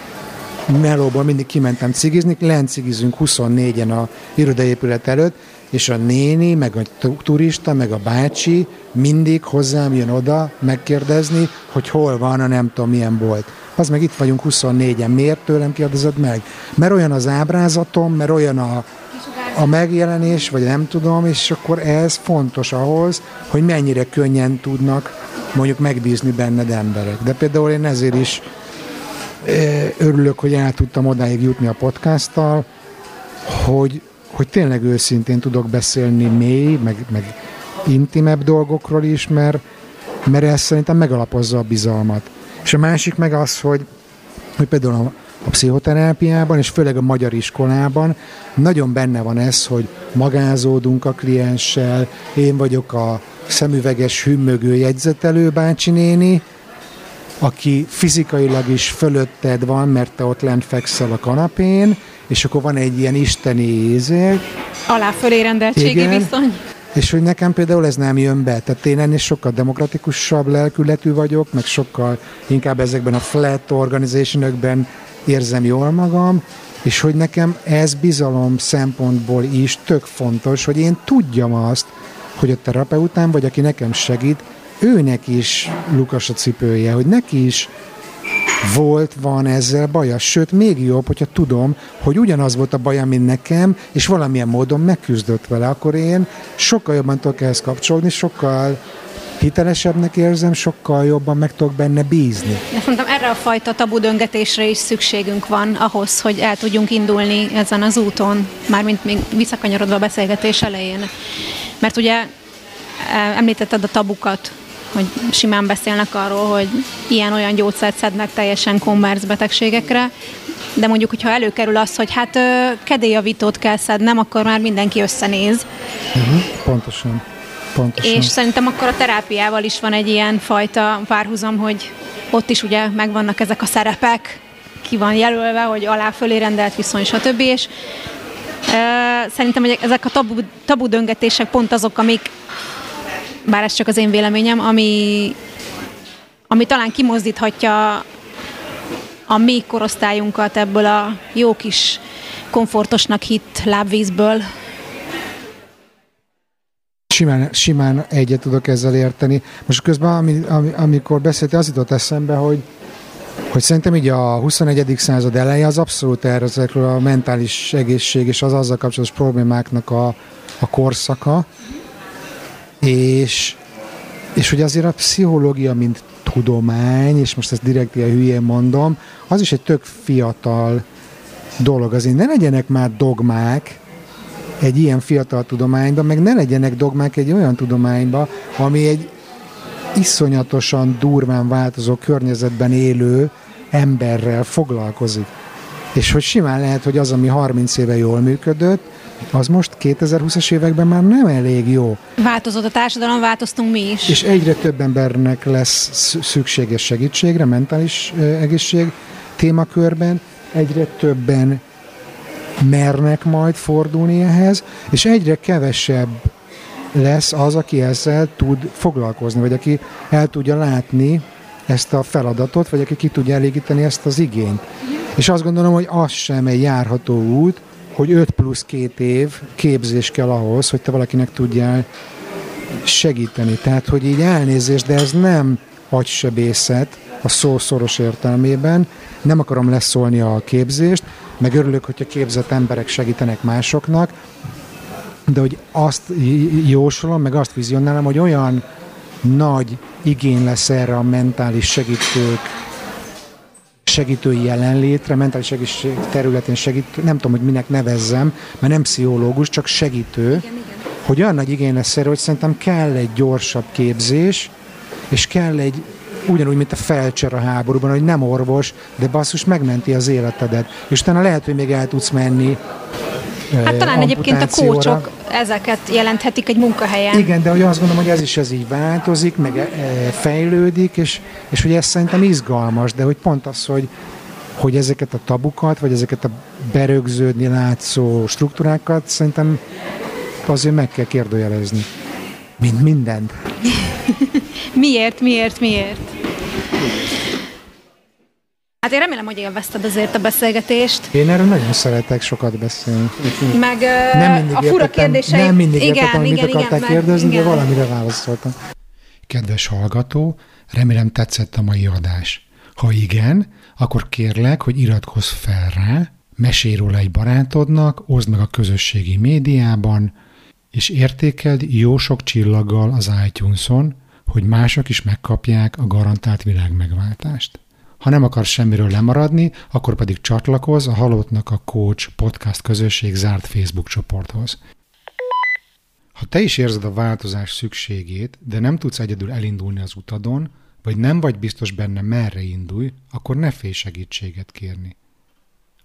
melóból mindig kimentem cigizni, lent cigizünk 24-en a irodaépület előtt, és a néni, meg a turista, meg a bácsi mindig hozzám jön oda megkérdezni, hogy hol van a nem tudom milyen bolt. Az meg itt vagyunk 24-en, miért tőlem kérdezed meg? Mert olyan az ábrázatom, mert olyan a, a megjelenés, vagy nem tudom, és akkor ez fontos ahhoz, hogy mennyire könnyen tudnak mondjuk megbízni benned emberek. De például én ezért is örülök, hogy el tudtam odáig jutni a podcasttal, hogy, hogy tényleg őszintén tudok beszélni mély, meg, meg intimebb dolgokról is, mert, mert ez szerintem megalapozza a bizalmat. És a másik meg az, hogy, hogy például a, a pszichoterápiában, és főleg a magyar iskolában nagyon benne van ez, hogy magázódunk a klienssel, én vagyok a szemüveges, hümmögő jegyzetelő bácsi néni, aki fizikailag is fölötted van, mert te ott lent fekszel a kanapén, és akkor van egy ilyen isteni ízé. Alá fölé rendeltségi Igen, viszony. És hogy nekem például ez nem jön be. Tehát én ennél sokkal demokratikusabb lelkületű vagyok, meg sokkal inkább ezekben a flat organizationökben érzem jól magam, és hogy nekem ez bizalom szempontból is tök fontos, hogy én tudjam azt, hogy a terapeutám, vagy aki nekem segít, őnek is lukas a cipője, hogy neki is volt, van ezzel baja. Sőt, még jobb, hogyha tudom, hogy ugyanaz volt a baja, mint nekem, és valamilyen módon megküzdött vele, akkor én sokkal jobban tudok ehhez kapcsolódni, sokkal hitelesebbnek érzem, sokkal jobban meg tudok benne bízni. Ezt mondtam, erre a fajta tabu döngetésre is szükségünk van ahhoz, hogy el tudjunk indulni ezen az úton, mármint még visszakanyarodva a beszélgetés elején. Mert ugye eh, említetted a tabukat, hogy simán beszélnek arról, hogy ilyen-olyan gyógyszert szednek teljesen kommerc betegségekre, de mondjuk, hogyha előkerül az, hogy hát kedélyjavítót kell szednem, akkor már mindenki összenéz. Uh-huh, pontosan. Pontosan. És szerintem akkor a terápiával is van egy ilyen fajta párhuzam, hogy ott is ugye megvannak ezek a szerepek, ki van jelölve, hogy alá fölé rendelt viszony, stb. És uh, szerintem hogy ezek a tabu, tabu döngetések pont azok, amik bár ez csak az én véleményem, ami, ami talán kimozdíthatja a mi korosztályunkat ebből a jó kis komfortosnak hit lábvízből. Simán, simán egyet tudok ezzel érteni. Most közben, ami, ami, amikor beszéltél, az jutott eszembe, hogy hogy szerintem így a 21. század eleje az abszolút erre ezekről a mentális egészség és az azzal kapcsolatos problémáknak a, a korszaka, és, és hogy azért a pszichológia, mint tudomány, és most ezt direkt ilyen hülyén mondom, az is egy tök fiatal dolog. Azért ne legyenek már dogmák egy ilyen fiatal tudományban, meg ne legyenek dogmák egy olyan tudományban, ami egy iszonyatosan durván változó környezetben élő emberrel foglalkozik. És hogy simán lehet, hogy az, ami 30 éve jól működött, az most 2020-as években már nem elég jó. Változott a társadalom, változtunk mi is. És egyre több embernek lesz szükséges segítségre, mentális egészség témakörben, egyre többen mernek majd fordulni ehhez, és egyre kevesebb lesz az, aki ezzel tud foglalkozni, vagy aki el tudja látni ezt a feladatot, vagy aki ki tudja elégíteni ezt az igényt. És azt gondolom, hogy az sem egy járható út, hogy 5 plusz 2 év képzés kell ahhoz, hogy te valakinek tudjál segíteni. Tehát, hogy így elnézést, de ez nem agysebészet a szó szoros értelmében. Nem akarom leszólni a képzést, meg örülök, hogyha képzett emberek segítenek másoknak, de hogy azt jósolom, meg azt vizionálom, hogy olyan nagy igény lesz erre a mentális segítők segítői jelenlétre, mentális egészség területén segítő, nem tudom, hogy minek nevezzem, mert nem pszichológus, csak segítő, igen, igen. hogy olyan nagy igény lesz erre, hogy szerintem kell egy gyorsabb képzés, és kell egy ugyanúgy, mint a felcser a háborúban, hogy nem orvos, de basszus megmenti az életedet. És utána lehet, hogy még el tudsz menni Hát talán egyébként a kócsok ezeket jelenthetik egy munkahelyen. Igen, de hogy azt gondolom, hogy ez is ez így változik, meg e, fejlődik, és, és hogy ez szerintem izgalmas, de hogy pont az, hogy, hogy ezeket a tabukat, vagy ezeket a berögződni látszó struktúrákat szerintem azért meg kell kérdőjelezni. Mint mindent. miért, miért, miért? Hát én remélem, hogy élvezted azért a beszélgetést. Én erről nagyon szeretek sokat beszélni. Meg nem mindig a fura kérdései... Nem mindig igen, értettem, igen, mit akarták igen, kérdezni, igen. de valamire válaszoltam. Kedves hallgató, remélem tetszett a mai adás. Ha igen, akkor kérlek, hogy iratkozz fel rá, mesélj róla egy barátodnak, oszd meg a közösségi médiában, és értékeld jó sok csillaggal az iTunes-on, hogy mások is megkapják a garantált világmegváltást. Ha nem akarsz semmiről lemaradni, akkor pedig csatlakozz a Halottnak a Coach podcast közösség zárt Facebook csoporthoz. Ha te is érzed a változás szükségét, de nem tudsz egyedül elindulni az utadon, vagy nem vagy biztos benne merre indulj, akkor ne félj segítséget kérni.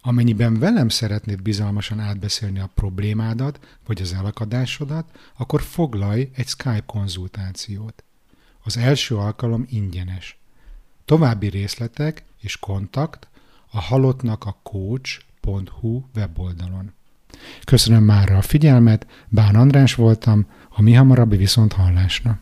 Amennyiben velem szeretnéd bizalmasan átbeszélni a problémádat, vagy az elakadásodat, akkor foglalj egy Skype konzultációt. Az első alkalom ingyenes. További részletek és kontakt a halottnak a coach.hu weboldalon. Köszönöm már a figyelmet, Bán András voltam, a mi hamarabbi viszont hallásra.